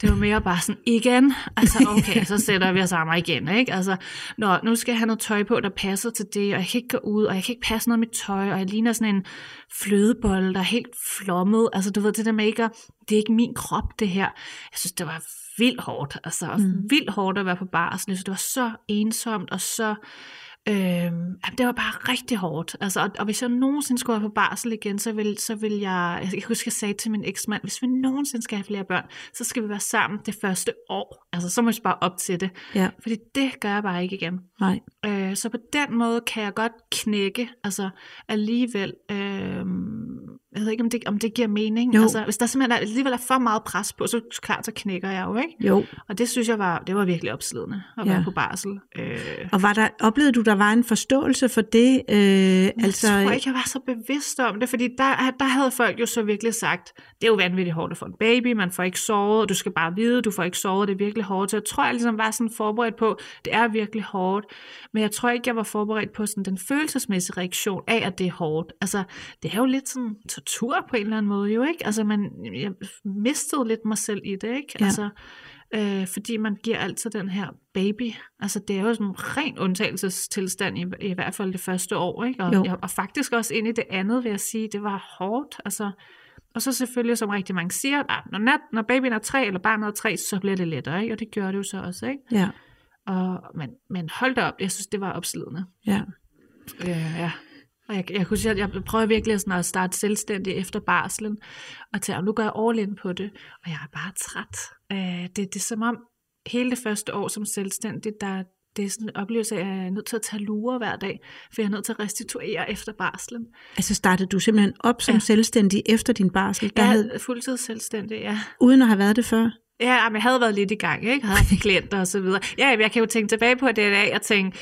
Det var mere bare sådan, igen, altså (laughs) okay, så sætter vi os armer igen, ikke? Altså, nå, nu skal jeg have noget tøj på, der passer til det, og jeg kan ikke gå ud, og jeg kan ikke passe noget af mit tøj, og jeg ligner sådan en flødebolle, der er helt flommet. Altså, du ved, det der med ikke at, det er ikke min krop, det her. Jeg synes, det var vildt hårdt, altså mm. vildt hårdt at være på barsel. Synes, det var så ensomt, og så, øh, jamen, det var bare rigtig hårdt. Altså, og, og hvis jeg nogensinde skulle være på barsel igen, så vil, så vil jeg, jeg kan huske, jeg sagde til min eksmand, hvis vi nogensinde skal have flere børn, så skal vi være sammen det første år. Altså, så må vi spare op til det. Ja, Fordi det gør jeg bare ikke igen. nej. Øh, så på den måde kan jeg godt knække, altså alligevel, øh, jeg ved ikke, om det, om det giver mening. Jo. Altså, hvis der simpelthen er, alligevel er for meget pres på, så klart, så knækker jeg jo, ikke? Jo, Og det synes jeg var, det var virkelig opslidende at Ja. være på barsel. Øh, og var der, oplevede du, der var en forståelse for det? Øh, altså, altså, jeg tror ikke, jeg var så bevidst om det, fordi der, der havde folk jo så virkelig sagt, det er jo vanvittigt hårdt at få en baby, man får ikke sovet, du skal bare vide, du får ikke sovet, det er virkelig hårdt. Så jeg tror, jeg ligesom var sådan forberedt på, det er virkelig hårdt, men jeg tror ikke, jeg var forberedt på sådan den følelsesmæssige reaktion af, at det er hårdt. Altså, det er jo lidt sådan tortur på en eller anden måde, jo ikke? Altså, man, jeg mistede lidt mig selv i det, ikke? Ja. Altså, øh, fordi man giver altid den her baby. Altså det er jo sådan en ren undtagelsestilstand i, i hvert fald det første år, ikke? Og, Jo. og, og faktisk også ind i det andet, vil jeg sige, det var hårdt. Altså, og så selvfølgelig, som rigtig mange siger, at når, nat, når babyen er tre, eller barnet er tre, så bliver det lettere, ikke? Og det gjorde det jo så også, ikke? ja, Og, men, men hold da op, jeg synes, det var opslidende. ja. Øh, ja. Og jeg, jeg, kunne sige, at jeg prøver virkelig sådan at starte selvstændig efter barslen, og til, nu går jeg all in på det, og jeg er bare træt. Øh, det, det er som om, hele det første år som selvstændig, der, det er sådan en oplevelse at jeg er nødt til at tage lurer hver dag, for jeg er nødt til at restituere efter barslen. Altså startede du simpelthen op som Ja. selvstændig efter din barsel, der Jeg havde, er fuldtid selvstændig, ja. uden at have været det før? Ja, men jeg havde været lidt i gang, ikke? (laughs) Jeg havde klienter og så videre. Ja, jeg kan jo tænke tilbage på det i dag og tænke,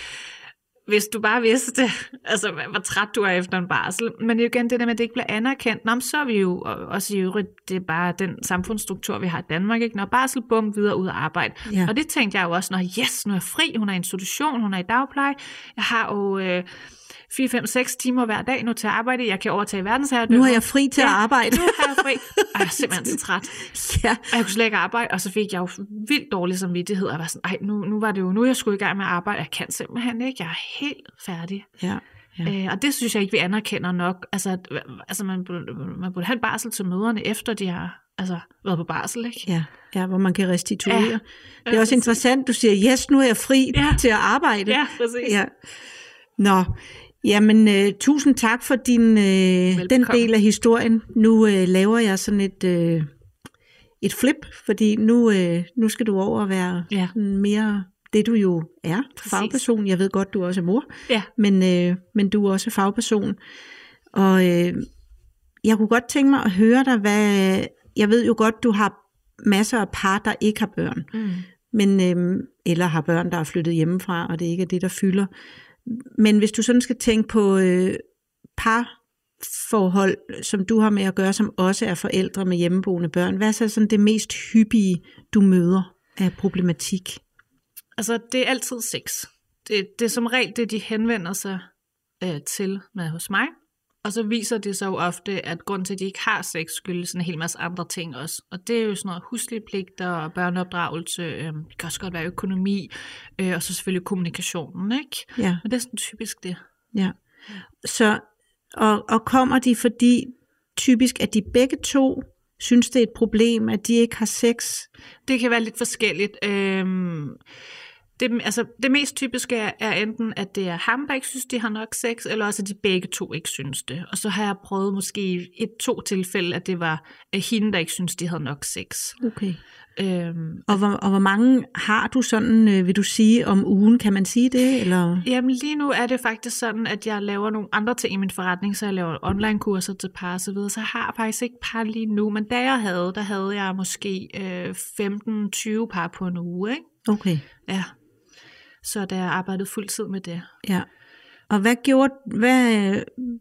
hvis du bare vidste, (laughs) altså hvor træt du er efter en barsel. Men igen, det der med, at det ikke bliver anerkendt, Nå, så er vi jo og- også i øvrigt, det er bare den samfundsstruktur, vi har i Danmark, ikke? Når barsel, bum, videre ud af arbejde. Ja. Og det tænkte jeg jo også, når yes, nu er jeg fri, hun er i institution, hun er i dagpleje. Jeg har jo øh, 4-5-6 timer hver dag nu til at arbejde. Jeg kan overtage verdensherredømmet. Nu er jeg fri til at arbejde. Nu har jeg fri. Og jeg er simpelthen så træt. ja, Og jeg kunne slet ikke arbejde, og så fik jeg jo vildt dårlig samvittighed, og var sådan, ej, nu, nu var det jo nu, jeg skulle i gang med at arbejde, jeg kan simpelthen ikke, jeg er helt færdig. ja. Ja. Øh, og det synes jeg ikke, vi anerkender nok. Altså, at, altså man, man burde have en barsel til møderne, efter de har altså, været på barsel, ikke? Ja, ja, hvor man kan restituere. Ja. Ja. Det er også interessant, du siger, yes, nu er jeg fri Ja. ja. til at arbejde. Ja, præcis. ja. Nå, jamen uh, tusind tak for din, uh, den del af historien. Nu uh, laver jeg sådan et, uh, et flip, fordi nu, uh, nu skal du over og være Ja. mere det du jo er, Præcis. fagperson. Jeg ved godt, du også er mor, Ja. men, uh, men du er også fagperson. Og uh, jeg kunne godt tænke mig at høre dig, hvad... Jeg ved jo godt, du har masser af par, der ikke har børn. Mm. Men, øhm, eller har børn, der er flyttet hjemmefra, og det ikke er det, der fylder. Men hvis du sådan skal tænke på øh, parforhold, som du har med at gøre, som også er forældre med hjemmeboende børn, hvad er så sådan det mest hyppige, du møder af problematik? Altså, det er altid sex. Det, det er som regel det, de henvender sig øh, til med hos mig. Og så viser det sig jo ofte, at grund til, at de ikke har sex, skyldes en hel masse andre ting også. Og det er jo sådan noget husligpligter og børneopdragelse. Øh, det kan også godt være økonomi, øh, og så selvfølgelig kommunikationen, ikke? Ja. Men det er sådan typisk det. Ja. Så, og, og kommer de, fordi typisk, at de begge to synes, det er et problem, at de ikke har sex? Det kan være lidt forskelligt. Øhm, det, altså, det mest typiske er, er enten, at det er ham, der ikke synes, de har nok sex, eller også, at de begge to ikke synes det. Og så har jeg prøvet måske et to tilfælde, at det var at hende, der ikke synes, de havde nok sex. Okay. Øhm, Og hvor, og hvor mange har du sådan, øh, vil du sige, om ugen? Kan man sige det? Eller? Jamen lige nu er det faktisk sådan, at jeg laver nogle andre ting i min forretning, så jeg laver online-kurser til par og så videre, så jeg har faktisk ikke par lige nu, men da jeg havde, der havde jeg måske øh, 15-20 par på en uge, ikke? Okay, Ja. Så da jeg arbejdede fuldtid med det. ja. Og hvad gjorde, hvad,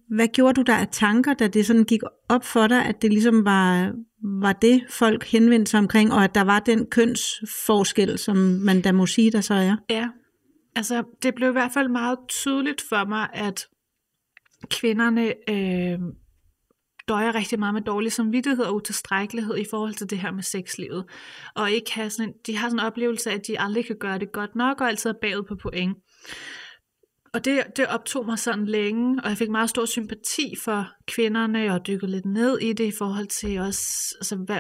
hvad gjorde du der af tanker, da det sådan gik op for dig, at det ligesom var, var det, folk henvendte sig omkring, og at der var den kønsforskel, som man da må sige, der så er? Ja, altså det blev i hvert fald meget tydeligt for mig, at kvinderne øh, døjer rigtig meget med dårlig samvittighed og utilstrækkelighed i forhold til det her med sexlivet. Og ikke have sådan en, de har sådan en oplevelse af, at de aldrig kan gøre det godt nok, og altid er bagud på point. Og det, det optog mig sådan længe, og jeg fik meget stor sympati for kvinderne, og dykkede lidt ned i det i forhold til også altså, hvad,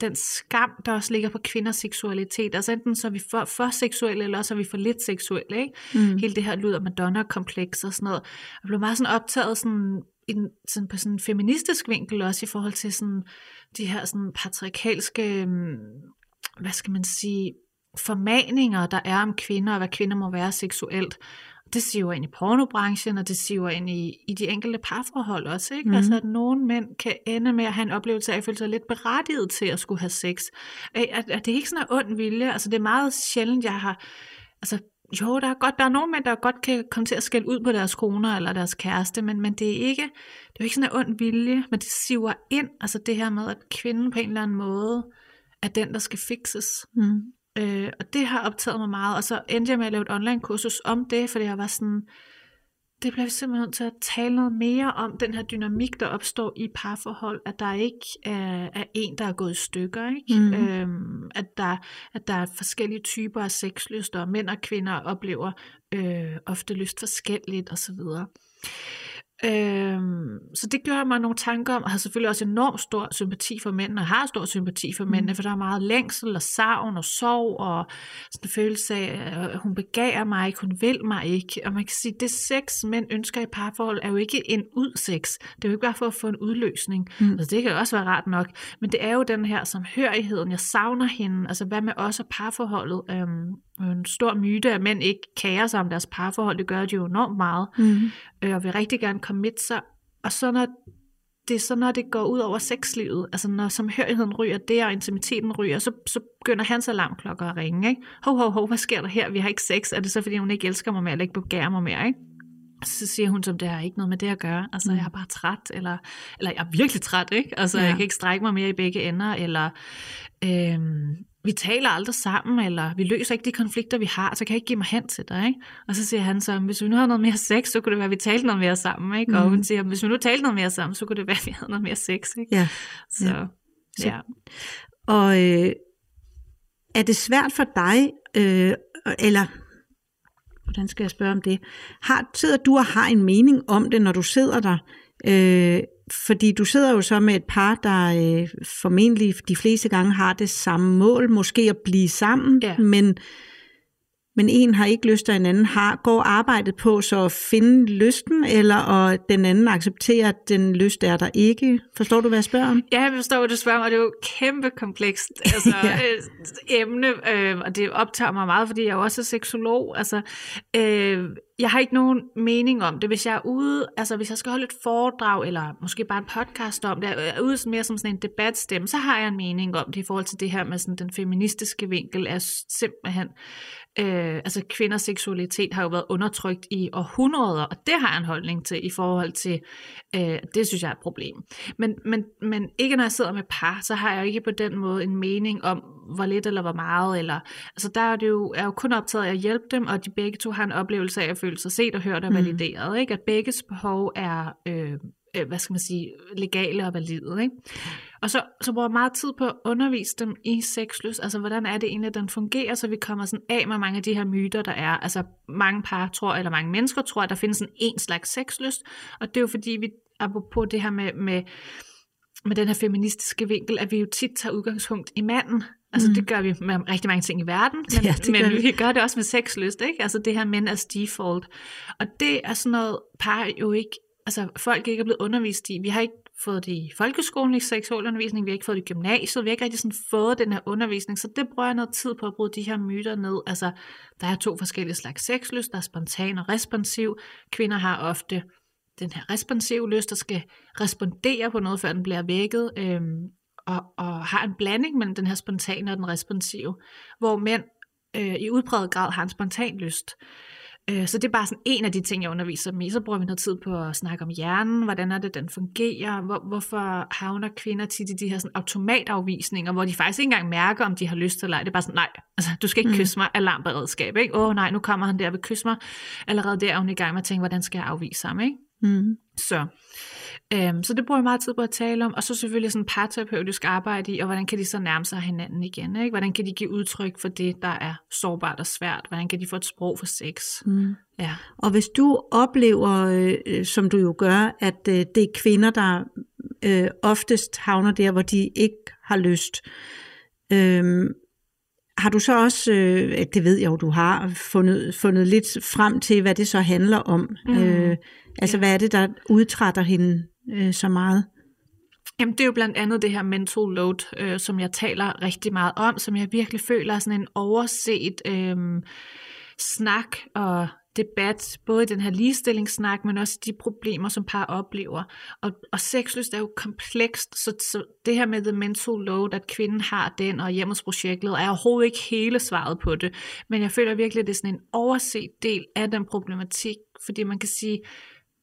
den skam, der også ligger på kvinders seksualitet. Altså enten så er vi for, for seksuelle, eller også er vi for lidt seksuelle. Ikke? Mm. Hele det her lyd af Madonna-kompleks og sådan noget. Jeg blev meget sådan optaget sådan, i den, sådan på sådan en feministisk vinkel også i forhold til sådan, de her sådan patriarkalske, øhm, hvad skal man sige, formaninger, der er om kvinder, og hvad kvinder må være seksuelt. Det siver ind i pornobranchen, og det siver ind i, i de enkelte parforhold også. Ikke? Mhm. Mm. Altså, at nogle mænd kan ende med at have en oplevelse af at føle sig lidt berettiget til at skulle have sex. At, at, at det er ikke sådan en ond vilje. Altså, det er meget sjældent, jeg har... Altså, jo, der er godt, der er nogle mænd, der godt kan komme til at skælde ud på deres koner eller deres kæreste, men, men det er ikke, det er jo ikke sådan en ond vilje, men det siver ind, altså det her med, at kvinden på en eller anden måde er den, der skal fixes. Mm. Øh, og det har optaget mig meget, og så endte jeg med at lave et online kursus om det, fordi jeg var sådan, det bliver simpelthen til at tale noget mere om, den her dynamik, der opstår i parforhold, at der ikke er, er en, der er gået i stykker, ikke? Mhm. Øhm, at, der, at der er forskellige typer af sexlyster, og mænd og kvinder oplever øh, ofte lyst forskelligt osv. Øhm, så det gør mig nogle tanker om, og har selvfølgelig også enormt stor sympati for mændene, og har stor sympati for mændene, for der er meget længsel og savn og sorg, og sådan en følelse af, at hun begærer mig ikke, hun vil mig ikke. Og man kan sige, det sex, mænd ønsker i parforhold, er jo ikke en udsex. Det er jo ikke bare for at få en udløsning. Mm. Mm. Altså, det kan også være rart nok, men det er jo den her samhørigheden, jeg savner hende, altså hvad med også parforholdet? Øhm, en stor myte, at mænd ikke kærer sig om deres parforhold, det gør de jo enormt meget Mm. øh, og vil rigtig gerne commit sig. Og så når det er så, når det går ud over sexlivet, altså når samhørigheden ryger der, og intimiteten ryger, så, så begynder hans alarmklokker at ringe. Ikke? Hov, hov, hov, hvad sker der her? Vi har ikke sex. Er det så, fordi hun ikke elsker mig mere, eller ikke begærer mig mere? Ikke? Så siger hun, som det har ikke noget med det at gøre. Altså, Mm. jeg er bare træt, eller, eller jeg er virkelig træt, ikke? Altså, ja. jeg kan ikke strække mig mere i begge ender, eller øhm, vi taler aldrig sammen, eller vi løser ikke de konflikter, vi har, så kan jeg ikke give mig hen til dig, ikke? Og så siger han så, hvis vi nu havde noget mere sex, så kunne det være, at vi talte noget mere sammen, ikke? Og Mhm. hun siger, hvis vi nu talte noget mere sammen, så kunne det være, at (laughs) vi havde noget mere sex, ikke? Ja. Så, Ja. Så- ja. Og øh, er det svært for dig, øh, eller hvordan skal jeg spørge om det? Har, sidder du og har en mening om det, når du sidder der? Øh, fordi du sidder jo så med et par, der øh, formentlig de fleste gange har det samme mål, måske at blive sammen, Ja. men, men en har ikke lyst, og en anden har. Går arbejdet på så at finde lysten, eller og den anden accepterer, at den lyst er der ikke? Forstår du, hvad jeg spørger om? Ja, jeg forstår, hvad du spørger mig, og det er jo kæmpe komplekst (laughs) altså, Ja. ja. emne, øh, og det optager mig meget, fordi jeg jo også er seksolog. Altså, øh, jeg har ikke nogen mening om det. Hvis jeg er ude, altså hvis jeg skal holde et foredrag, eller måske bare en podcast om det, er ude mere som sådan en debatstemme, så har jeg en mening om det i forhold til det her med sådan den feministiske vinkel, er simpelthen Øh, altså kvinders seksualitet har jo været undertrykt i århundreder, og det har jeg en holdning til i forhold til, øh, det synes jeg er et problem. Men, men, men ikke når jeg sidder med par, så har jeg jo ikke på den måde en mening om, hvor lidt eller hvor meget, eller, altså der er det jo, er jo kun optaget af at hjælpe dem, og de begge to har en oplevelse af at føle sig set og hørt og valideret, mm. ikke? at begges behov er, øh, øh, hvad skal man sige, legale og valide. Ikke? Og så, så bruger jeg meget tid på at undervise dem i sexlyst, altså hvordan er det egentlig, at den fungerer, så vi kommer sådan af med mange af de her myter, der er. Altså mange par tror, eller mange mennesker tror, at der findes en en slags sexlyst, og det er jo fordi, vi, apropos det her med, med, med den her feministiske vinkel, at vi jo tit tager udgangspunkt i manden, Altså mm. det gør vi med rigtig mange ting i verden, men, (laughs) ja, men vi. vi gør det også med sexlyst, ikke? Altså det her mænd as default. Og det er sådan noget, par jo ikke, altså folk ikke er blevet undervist i. Vi har ikke fået det i folkeskolen i seksualundervisning, vi har ikke fået det i gymnasiet, vi har ikke rigtig sådan fået den her undervisning, så det bruger jeg noget tid på at bryde de her myter ned. Altså, der er to forskellige slags sexlyst, der er spontan og responsiv. Kvinder har ofte den her responsive lyst, der skal respondere på noget, før den bliver vækket, øhm, og, og har en blanding mellem den her spontane og den responsive, hvor mænd øh, i udpræget grad har en spontan lyst. Øh, så det er bare sådan en af de ting, jeg underviser dem i. Så bruger vi noget tid på at snakke om hjernen, hvordan er det, den fungerer, hvor, hvorfor havner kvinder tit i de her sådan automatafvisninger, hvor de faktisk ikke engang mærker, om de har lyst eller ej. Det er bare sådan, nej, altså, du skal ikke mm. kysse mig, alarmberedskab, ikke? Åh oh, nej, nu kommer han der og vil kysse mig. Allerede der er hun i gang med at tænke, hvordan skal jeg afvise ham, ikke? Mm. Så, øhm, så det bruger jeg meget tid på at tale om, og så selvfølgelig sådan parterapeutisk arbejde i, og hvordan kan de så nærme sig hinanden igen, ikke? Hvordan kan de give udtryk for det, der er sårbart og svært? Hvordan kan de få et sprog for sex? Mm. Ja. Og hvis du oplever, øh, som du jo gør, at øh, det er kvinder, der øh, oftest havner der, hvor de ikke har lyst, øh, har du så også, øh, det ved jeg jo, du har fundet, fundet lidt frem til, hvad det så handler om? Mm. Øh, altså, ja. hvad er det, der udtrætter hende øh, så meget? Jamen, det er jo blandt andet det her mental load, øh, som jeg taler rigtig meget om, som jeg virkelig føler er sådan en overset øh, snak og debat, både i den her ligestillingssnak, men også de problemer, som par oplever. Og, og sexlyst er jo komplekst, så, så det her med the mental load, at kvinden har den, og hjemmesprojektet, er overhovedet ikke hele svaret på det. Men jeg føler virkelig, at det er sådan en overset del af den problematik, fordi man kan sige,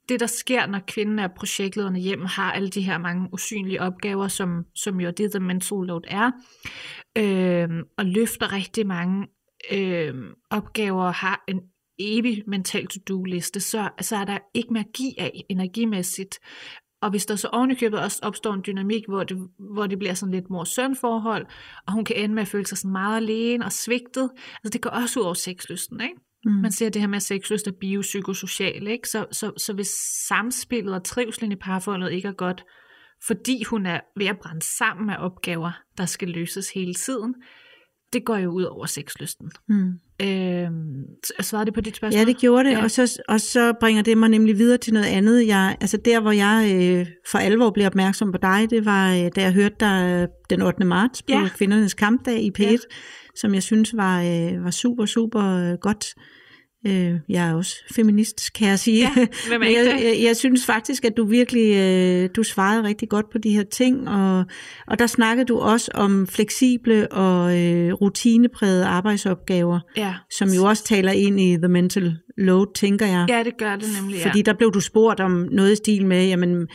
det der sker, når kvinden er projektlederne hjem, har alle de her mange usynlige opgaver, som, som jo det, the mental load er, øh, og løfter rigtig mange øh, opgaver, har en evig mental to-do-liste, så, så er der ikke magi af energimæssigt. Og hvis der så ovenikøbet også opstår en dynamik, hvor det, hvor det bliver sådan lidt mor-søn forhold, og hun kan ende med at føle sig sådan meget alene og svigtet, altså det går også ud over sexlysten, ikke? Mm. Man ser det her med, at sexlyst er biopsykosocial, ikke? Så, så, så hvis samspillet og trivslen i parforholdet ikke er godt, fordi hun er ved at brænde sammen af opgaver, der skal løses hele tiden, det går jo ud over sexlysten. Mm. Øhm, svarede det på dit spørgsmål? Ja, det gjorde det, ja. og, så, og så bringer det mig nemlig videre til noget andet. Jeg, altså der, hvor jeg øh, for alvor blev opmærksom på dig, det var, øh, da jeg hørte dig øh, den 8. marts på ja. kvindernes kampdag i P1, ja. som jeg synes var, øh, var super, super øh, godt Øh, jeg er også feminist, kan jeg sige. Ja, hvem er (laughs) jeg, jeg, jeg synes faktisk, at du virkelig øh, du svarede rigtig godt på de her ting, og, og der snakkede du også om fleksible og øh, rutineprægede arbejdsopgaver, ja. som jo også taler ind i the mental load, tænker jeg. Ja, det gør det nemlig, ja. Fordi der blev du spurgt om noget i stil med, jamen,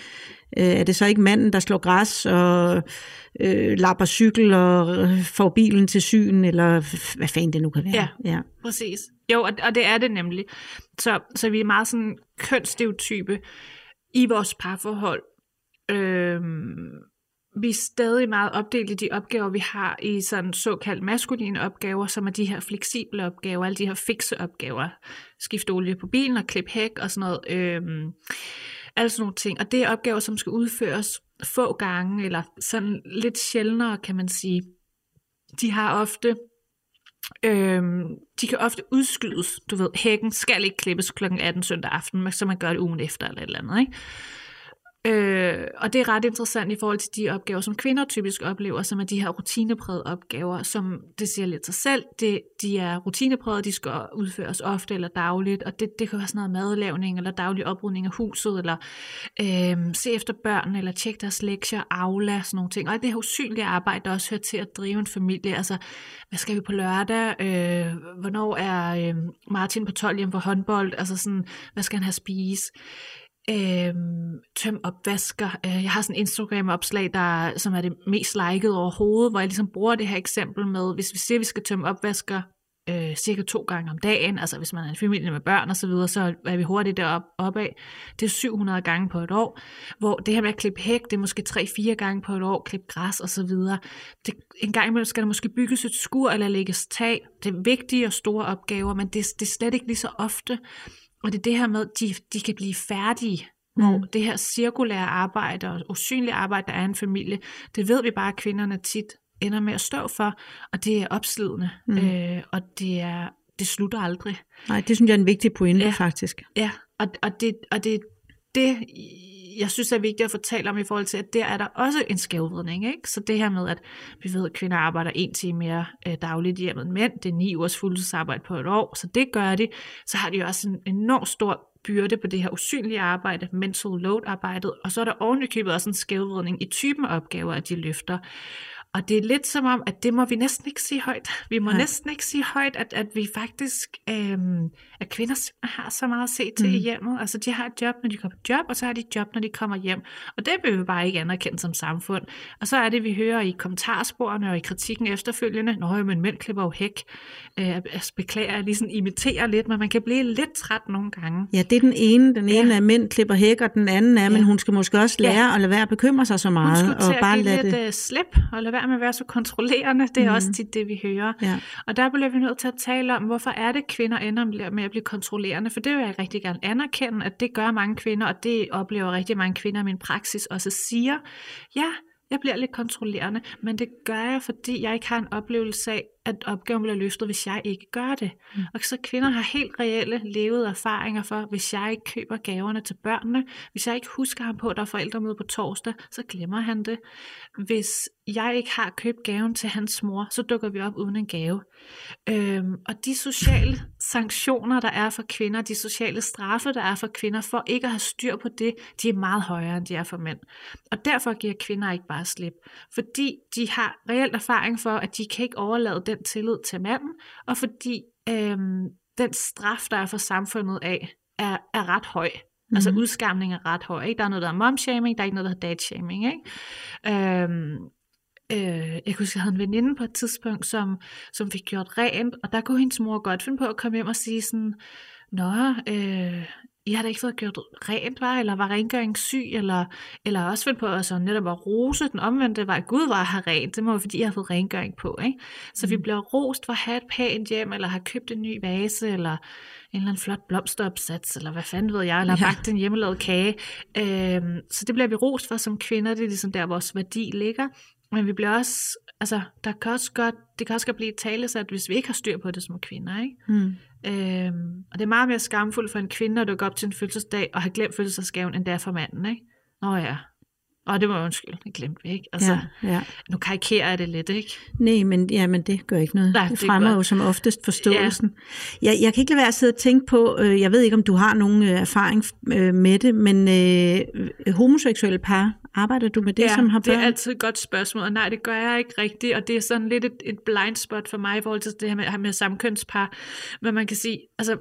øh, er det så ikke manden, der slår græs og øh, lapper cykel og får bilen til syn, eller hvad fanden det nu kan være. Ja, ja. præcis. Jo, og, og det er det nemlig. Så, så vi er meget sådan kønsstereotype i vores parforhold. Øhm, vi er stadig meget opdelt i de opgaver, vi har i sådan såkaldt maskuline opgaver, som er de her fleksible opgaver, alle de her fikse opgaver. Skifte olie på bilen og klippe hæk og sådan noget. Øhm, alle sådan nogle ting. Og det er opgaver, som skal udføres få gange, eller sådan lidt sjældnere, kan man sige. De har ofte Øhm, de kan ofte udskydes. Du ved, hækken skal ikke klippes kl. 18 søndag aften, så man gør det ugen efter eller et eller andet. Ikke? Øh, og det er ret interessant i forhold til de opgaver, som kvinder typisk oplever, som er de her rutineprægede opgaver, som det siger lidt sig selv, det, de er rutineprægede, de skal udføres ofte eller dagligt, og det, det kan være sådan noget madlavning, eller daglig oprydning af huset, eller øh, se efter børn, eller tjekke deres lektier, afla, sådan nogle ting. Og det her usynlige arbejde, der også hører til at drive en familie, altså hvad skal vi på lørdag, øh, hvornår er øh, Martin på 12 hjem på håndbold, altså sådan, hvad skal han have spise, øh, tøm opvasker. Øh, jeg har sådan en Instagram-opslag, der, som er det mest liket overhovedet, hvor jeg ligesom bruger det her eksempel med, hvis vi siger, at vi skal tømme opvasker øh, cirka to gange om dagen, altså hvis man er en familie med børn og så videre, så er vi hurtigt deroppe opad. Det er 700 gange på et år, hvor det her med at klippe hæk, det er måske 3-4 gange på et år, klippe græs og så videre. Det, en gang imellem skal der måske bygges et skur eller lægges tag. Det er vigtige og store opgaver, men det, det er slet ikke lige så ofte. Og det er det her med, at de, de kan blive færdige, mm. hvor det her cirkulære arbejde og usynlige arbejde, der er en familie, det ved vi bare, at kvinderne tit ender med at stå for, og det er opslidende, mm. øh, og det er det slutter aldrig. Nej, det synes jeg er en vigtig pointe, ja. faktisk. Ja, og, og, det, og det, det, jeg synes er vigtigt at fortælle om i forhold til, at der er der også en skævvridning. Ikke? Så det her med, at vi ved, at kvinder arbejder en time mere øh, dagligt i hjemmet end mænd, det er ni ugers fuldtidsarbejde på et år, så det gør de. Så har de også en enormt stor byrde på det her usynlige arbejde, mental load arbejdet, og så er der ovenikøbet også en skævvridning i typen af opgaver, at de løfter. Og det er lidt som om, at det må vi næsten ikke sige højt. Vi må Nej. næsten ikke sige højt, at, at vi faktisk, øhm, at kvinder har så meget at se til mm. i hjemmet. Altså de har et job, når de kommer på job, og så har de et job, når de kommer hjem. Og det vil vi bare ikke anerkende som samfund. Og så er det, vi hører i kommentarsporene og i kritikken efterfølgende, Nå, men mænd klipper jo hæk. Øh, jeg beklager, jeg lige sådan imiterer lidt, men man kan blive lidt træt nogle gange. Ja, det er den ene. Den ene ja. er, mænd klipper hæk, og den anden er, ja. men hun skal måske også lære ja. at lade være at bekymre sig så meget. Hun skal og bare lade lidt det... Øh, slip og lade være med at være så kontrollerende. Det er mm. også tit det, vi hører. Ja. Og der bliver vi nødt til at tale om, hvorfor er det, kvinder ender med at blive kontrollerende? For det vil jeg rigtig gerne anerkende, at det gør mange kvinder, og det oplever rigtig mange kvinder i min praksis også siger. Ja, jeg bliver lidt kontrollerende, men det gør jeg, fordi jeg ikke har en oplevelse af, at opgaven bliver løftet, hvis jeg ikke gør det. Mm. Og så kvinder har helt reelle levede erfaringer for, hvis jeg ikke køber gaverne til børnene, hvis jeg ikke husker ham på, at der er forældremøde på torsdag, så glemmer han det. Hvis jeg ikke har købt gaven til hans mor, så dukker vi op uden en gave. Øhm, og de sociale sanktioner, der er for kvinder, de sociale straffe, der er for kvinder, for ikke at have styr på det, de er meget højere, end de er for mænd. Og derfor giver kvinder ikke bare slip. Fordi de har reelt erfaring for, at de kan ikke overlade den tillid til manden, og fordi øhm, den straf, der er for samfundet af, er, er ret høj. Mm-hmm. Altså udskamning er ret høj. Ikke? Der er noget, der er momshaming, der er ikke noget, der er dadshaming. Ikke? Øhm, øh, jeg kunne huske, jeg havde en veninde på et tidspunkt, som, som fik gjort rent, og der kunne hendes mor godt finde på at komme hjem og sige sådan, Nå, øh, i har da ikke fået gjort rent, var, eller var rengøring syg, eller, eller også finde på at så netop at rose den omvendte var, Gud var have rent, det må være, fordi jeg har fået rengøring på. Ikke? Så mm. vi bliver rost for at have et pænt hjem, eller have købt en ny vase, eller en eller anden flot blomsteropsats, eller hvad fanden ved jeg, eller ja. bagt en hjemmelavet kage. Øhm, så det bliver vi rost for som kvinder, det er ligesom der, vores værdi ligger. Men vi bliver også, altså, der kan også godt, det kan også godt blive talesat, hvis vi ikke har styr på det som kvinder, ikke? Mm. Øhm, og det er meget mere skamfuldt for en kvinde at dukke op til en fødselsdag og have glemt fødselsdagsgaven, end det er for manden, ikke? Nå ja, og det var undskyld, det glemte vi, ikke? Altså, ja, ja. Nu karikerer jeg det lidt, ikke? Nej, men, ja, men det gør ikke noget. Nej, det, det fremmer jo som oftest forståelsen. Ja. Jeg, jeg kan ikke lade være at sidde og tænke på, øh, jeg ved ikke, om du har nogen øh, erfaring øh, med det, men øh, homoseksuelle par, arbejder du med det, ja, som har børn? det er altid et godt spørgsmål, og nej, det gør jeg ikke rigtigt, og det er sådan lidt et, et blind spot for mig i forhold til det her med, med samkønspar, men man kan sige, altså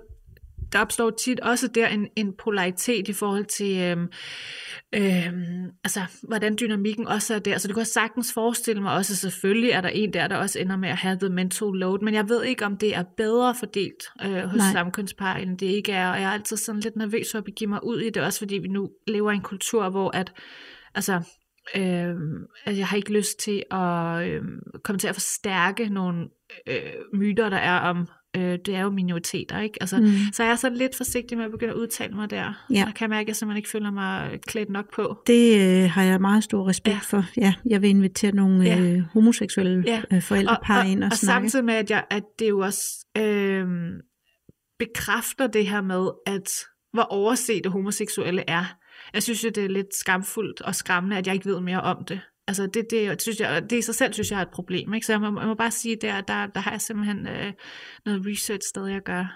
der opstår tit også der en, en polaritet i forhold til, øhm, øhm, altså, hvordan dynamikken også er der. Så det kan jeg sagtens forestille mig også, selvfølgelig er der en der, der også ender med at have the mental load, men jeg ved ikke, om det er bedre fordelt øh, hos Nej. samkønspar, end det ikke er. Og jeg er altid sådan lidt nervøs for at begive mig ud i det, også fordi vi nu lever i en kultur, hvor at, altså, øh, at jeg har ikke lyst til at øh, komme til at forstærke nogle øh, myter, der er om øh, det er jo minoriteter, ikke? Altså, mm. Så jeg er så lidt forsigtig med at begynde at udtale mig der. Ja. Og kan jeg mærke, at jeg simpelthen ikke føler mig klædt nok på. Det øh, har jeg meget stor respekt ja. for. Ja, jeg vil invitere nogle ja. øh, homoseksuelle ja. øh, forældrepar og, og, ind og, og snakke. Og samtidig med, at, jeg, at det jo også øh, bekræfter det her med, at hvor overset homoseksuelle er. Jeg synes jo, det er lidt skamfuldt og skræmmende, at jeg ikke ved mere om det. Altså det, det, synes jeg, det i sig selv synes jeg er et problem. Ikke? Så jeg må, jeg må bare sige, der, der, der har jeg simpelthen øh, noget research stadig at gøre.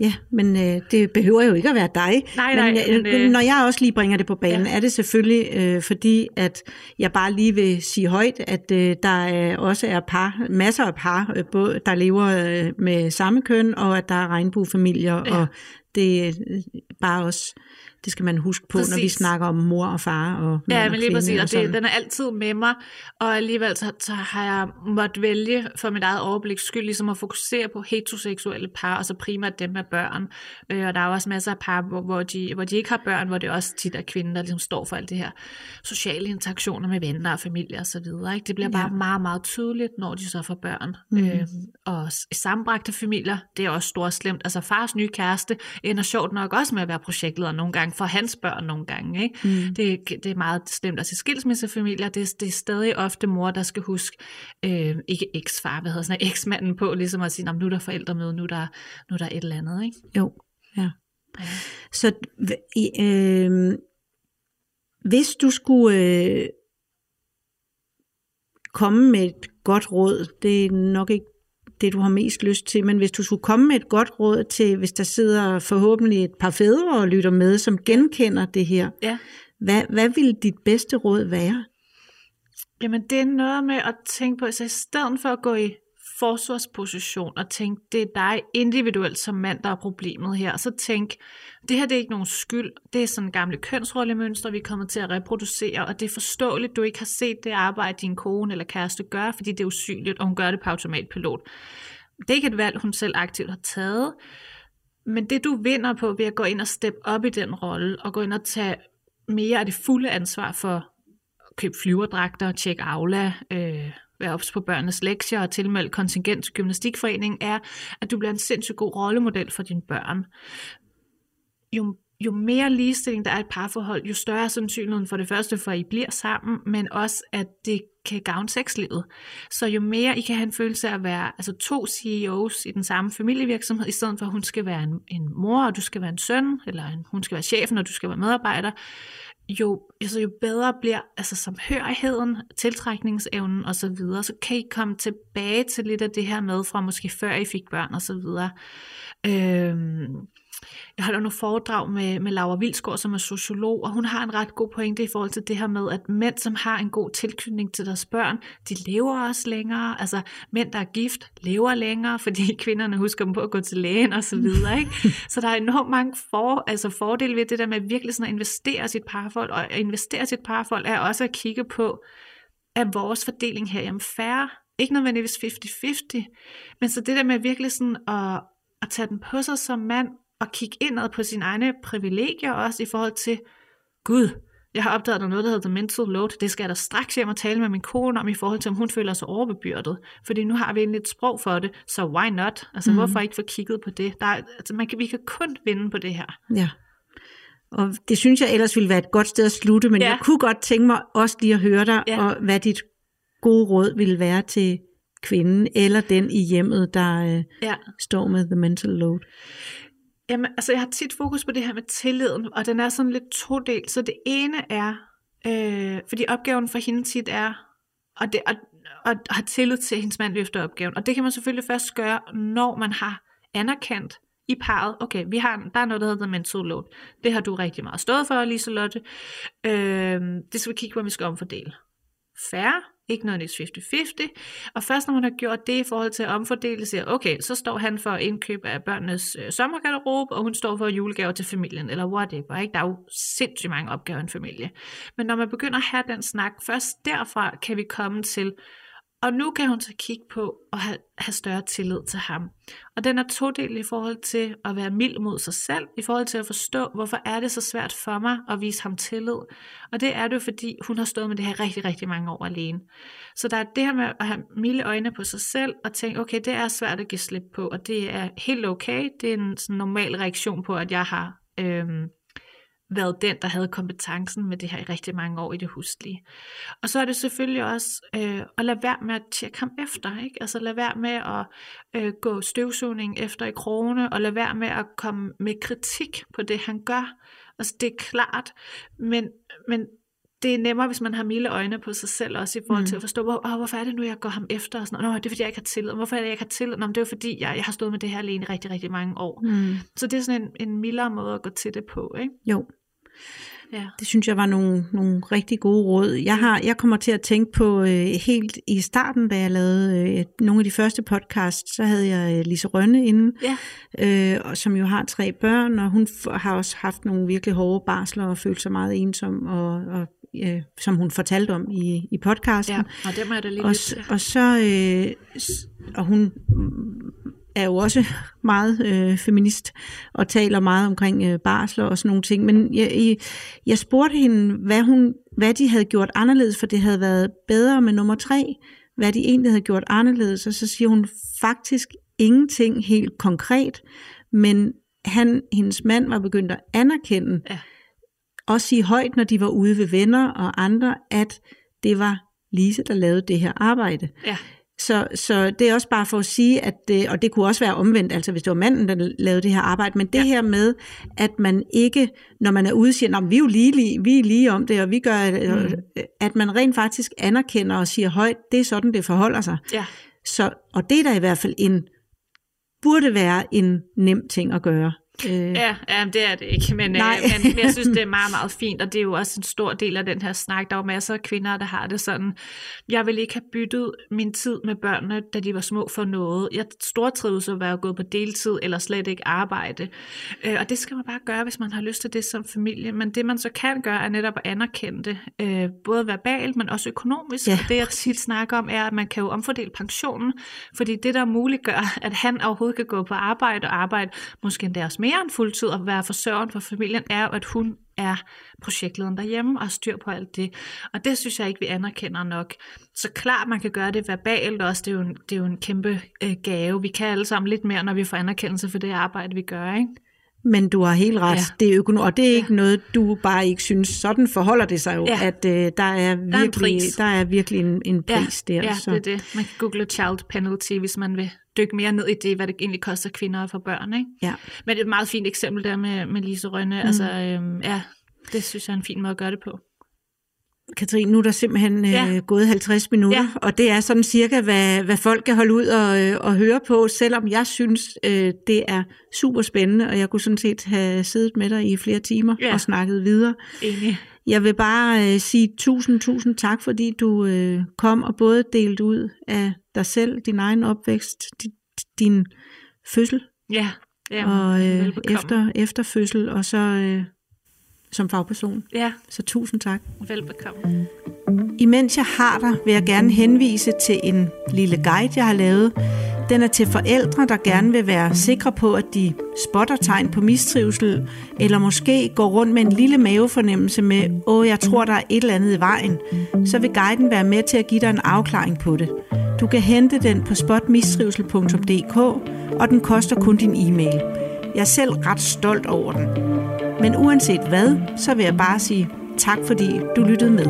Ja, men øh, det behøver jo ikke at være dig. Nej, nej, men, øh, øh, når jeg også lige bringer det på banen, ja. er det selvfølgelig øh, fordi, at jeg bare lige vil sige højt, at øh, der øh, også er par, masser af par, øh, både, der lever øh, med samme køn, og at der er regnbuefamilier, Ja. og det er øh, bare også, det skal man huske på, når vi Præcis. snakker om mor og far og Ja, og men lige præcis, og sådan. det, den er altid med mig, og alligevel så, så har jeg måttet vælge for mit eget overbliks skyld, ligesom at fokusere på heteroseksuelle par, og så primært dem med børn. Øh, og der er jo også masser af par, hvor, hvor, de, hvor de ikke har børn, hvor det også tit er kvinden, der ligesom står for alt det her sociale interaktioner med venner og familie og så videre. Ikke? Det bliver bare Ja. meget, meget tydeligt, når de så får børn. Mm. Øh, og s- sammenbragte familier, det er også stort slemt. Altså fars nye kæreste ender sjovt nok også med at være projektleder nogle gange, for hans børn nogle gange. Ikke? Mm. Det, det er meget slemt. Altså skilsmissefamilier, det, det er stadig ofte mor, der skal huske, øh, ikke eksfar, hvad hedder sådan eksmanden på, ligesom at sige, "Nå, men nu er der forældremøde, nu er der, nu er der et eller andet. Ikke? Jo, ja. Ja. Så øh, hvis du skulle øh, komme med et godt råd, det er nok ikke det, du har mest lyst til, men hvis du skulle komme med et godt råd til, hvis der sidder forhåbentlig et par fædre og lytter med, som genkender det her, Ja. hvad, hvad ville dit bedste råd være? Jamen det er noget med at tænke på, så i stedet for at gå i forsvarsposition og tænke, det er dig individuelt som mand, der er problemet her, så tænk, det her det er ikke nogen skyld, det er sådan gamle kønsrollemønstre, vi er kommet til at reproducere, og det er forståeligt, du ikke har set det arbejde, din kone eller kæreste gør, fordi det er usynligt, og hun gør det på automatpilot. Det er ikke et valg, hun selv aktivt har taget, men det du vinder på ved at gå ind og steppe op i den rolle, og gå ind og tage mere af det fulde ansvar for at købe flyverdragter, tjekke Aula, øh, være ops på børnenes lektier og tilmelde kontingent til gymnastikforeningen, er, at du bliver en sindssygt god rollemodel for dine børn. Jo, jo mere ligestilling der er i et parforhold, jo større er sandsynligheden for det første, for at I bliver sammen, men også, at det kan gavne sexlivet. Så jo mere I kan have en følelse af at være altså to CEOs i den samme familievirksomhed, i stedet for at hun skal være en, en mor, og du skal være en søn, eller en, hun skal være chefen, og du skal være medarbejder, jo, altså jo bedre bliver altså samhørigheden, tiltrækningsevnen og så videre, så kan I komme tilbage til lidt af det her med fra måske før I fik børn og så videre. Øhm, jeg holder nogle foredrag med, med Laura Vilsgaard, som er sociolog, og hun har en ret god pointe i forhold til det her med, at mænd, som har en god tilknytning til deres børn, de lever også længere. Altså mænd, der er gift, lever længere, (laughs) fordi kvinderne husker dem på at gå til lægen og så videre. Ikke? (laughs) Så der er enormt mange for, altså fordele ved det der med virkelig sådan at investere sit parforhold, og at investere sit parforhold er også at kigge på, er vores fordeling her jamen færre? Ikke nødvendigvis 50-50, men så det der med virkelig sådan at, at tage den på sig som mand, og kigge indad på sine egne privilegier også i forhold til, Gud, jeg har opdaget, at noget, der hedder the mental load. Det skal jeg da straks hjem og tale med min kone om, i forhold til, om hun føler sig overbebyrdet. Fordi nu har vi egentlig et sprog for det, så why not? Altså, Mhm. mm. hvorfor ikke få kigget på det? Der er, altså, man kan, vi kan kun vinde på det her. Ja. Og det synes jeg ellers ville være et godt sted at slutte, men Ja. jeg kunne godt tænke mig også lige at høre dig, Ja. og hvad dit gode råd ville være til kvinden eller den i hjemmet, der øh, Ja. står med the mental load. Jamen, altså jeg har tit fokus på det her med tilliden, og den er sådan lidt todelt. Så det ene er, øh, fordi opgaven for hende tit er at, det, at, at have tillid til, at hendes mand løfter opgaven. Og det kan man selvfølgelig først gøre, når man har anerkendt i parret, okay, vi har, der er noget, der hedder mental load. Det har du rigtig meget stået for, Liselotte. Øh, det skal vi kigge på, om vi skal omfordele. Færre, ikke noget 50-50. Og først når man har gjort det i forhold til at omfordele, siger okay, så står han for indkøb af børnenes øh, sommergarderobe, og hun står for julegaver til familien, eller whatever. Ikke? Der er jo sindssygt mange opgaver i en familie. Men når man begynder at have den snak, først derfra kan vi komme til, og nu kan hun så kigge på at have, have større tillid til ham. Og den er todelt i forhold til at være mild mod sig selv, i forhold til at forstå, hvorfor er det så svært for mig at vise ham tillid. Og det er det jo, fordi hun har stået med det her rigtig, rigtig mange år alene. Så der er det her med at have milde øjne på sig selv, og tænke, okay, det er svært at give slip på, og det er helt okay. Det er en sådan normal reaktion på, at jeg har øhm, været den, der havde kompetencen med det her i rigtig mange år i det huslige. Og så er det selvfølgelig også øh, at lade være med at tjekke ham efter, ikke? Altså lade være med at øh, gå støvsugning efter i krone, og lade være med at komme med kritik på det, han gør. Altså, det er klart, men, men det er nemmere, hvis man har milde øjne på sig selv, også i forhold til mm. at forstå, hvor, hvorfor er det nu, jeg går ham efter? Og sådan, Nå, det er fordi, jeg ikke har tillid. Hvorfor er det, jeg ikke har tillid? Nå, det er fordi, jeg, jeg har stået med det her alene i rigtig, rigtig mange år. Mm. Så det er sådan en, en mildere måde at gå til det på, ikke? Jo. Ja. Det synes jeg var nogle, nogle rigtig gode råd. Jeg, har, jeg kommer til at tænke på øh, helt i starten, da jeg lavede øh, nogle af de første podcasts, så havde jeg øh, Lise Rønne inde, ja. øh, som jo har tre børn, og hun har også haft nogle virkelig hårde barsler og følt sig meget ensom, og, og øh, som hun fortalte om i, i podcasten. Ja, og det må jeg da lige og, og så, øh, og hun er jo også meget øh, feminist og taler meget omkring øh, barsler og sådan nogle ting. Men jeg, jeg spurgte hende, hvad, hun, hvad de havde gjort anderledes, for det havde været bedre med nummer tre, hvad de egentlig havde gjort anderledes, og så siger hun faktisk ingenting helt konkret, men han, hendes mand var begyndt at anerkende, ja. og sige højt, når de var ude ved venner og andre, at det var Lise, der lavede det her arbejde. Ja. Så, så det er også bare for at sige, at det, og det kunne også være omvendt, altså hvis det var manden, der lavede det her arbejde, men det ja. her med, at man ikke, når man er ude, siger, vi er jo lige, vi er lige om det, og vi gør, mm. at man rent faktisk anerkender og siger højt, det er sådan, det forholder sig. Ja. Så, og det er da i hvert fald en, burde være en nem ting at gøre. Øh. Ja, ja, det er det ikke, men, øh, men jeg synes, det er meget, (laughs) meget fint, og det er jo også en stor del af den her snak. Der er jo masser af kvinder, der har det sådan, jeg vil ikke have byttet min tid med børnene, da de var små for noget. Jeg stortrives at være gået på deltid, eller slet ikke arbejde. Øh, og det skal man bare gøre, hvis man har lyst til det som familie. Men det man så kan gøre, er netop at anerkende det, øh, både verbalt, men også økonomisk. Ja, det jeg tit snakker om, er, at man kan jo omfordele pensionen, fordi det der muliggør, at han overhovedet kan gå på arbejde og arbejde måske endda også mere mere end fuldtid at være forsørgeren for familien, er at hun er projektlederen derhjemme og har styr på alt det. Og det synes jeg ikke, vi anerkender nok. Så klart, man kan gøre det verbalt også. Det er jo en, det er jo en kæmpe øh, gave. Vi kan alle sammen lidt mere, når vi får anerkendelse for det arbejde, vi gør. Ikke? Men du har helt ret. Ja. Det er økonom- og det er ikke ja. noget, du bare ikke synes. Sådan forholder det sig jo, ja. at øh, der, er virkelig, der, er, der er virkelig en, en pris ja. der. Ja, så. det er det. Man kan google child penalty, hvis man vil dykke mere ned i det, hvad det egentlig koster kvinder og for børn. Ikke? Ja. Men det er et meget fint eksempel der med, med Lise Rønne. Mm. Altså, øhm, ja, det synes jeg er en fin måde at gøre det på. Katrine, nu er der simpelthen øh, ja. øh, gået 50 minutter, ja. og det er sådan cirka, hvad, hvad folk kan holde ud og, øh, og høre på, selvom jeg synes, øh, det er super spændende, og jeg kunne sådan set have siddet med dig i flere timer ja. og snakket videre. Enig. Jeg vil bare øh, sige tusind, tusind tak, fordi du øh, kom og både delte ud af dig selv, din egen opvækst, din, din fødsel, ja. Ja, og øh, efter, efter fødsel, og så... Øh, som fagperson. Ja. Så tusind tak. Velbekomme. Imens jeg har dig, vil jeg gerne henvise til en lille guide, jeg har lavet. Den er til forældre, der gerne vil være sikre på, at de spotter tegn på mistrivsel, eller måske går rundt med en lille mavefornemmelse med, åh, jeg tror, der er et eller andet i vejen. Så vil guiden være med til at give dig en afklaring på det. Du kan hente den på spotmistrivsel.dk, og den koster kun din e-mail. Jeg er selv ret stolt over den. Men uanset hvad, så vil jeg bare sige tak, fordi du lyttede med.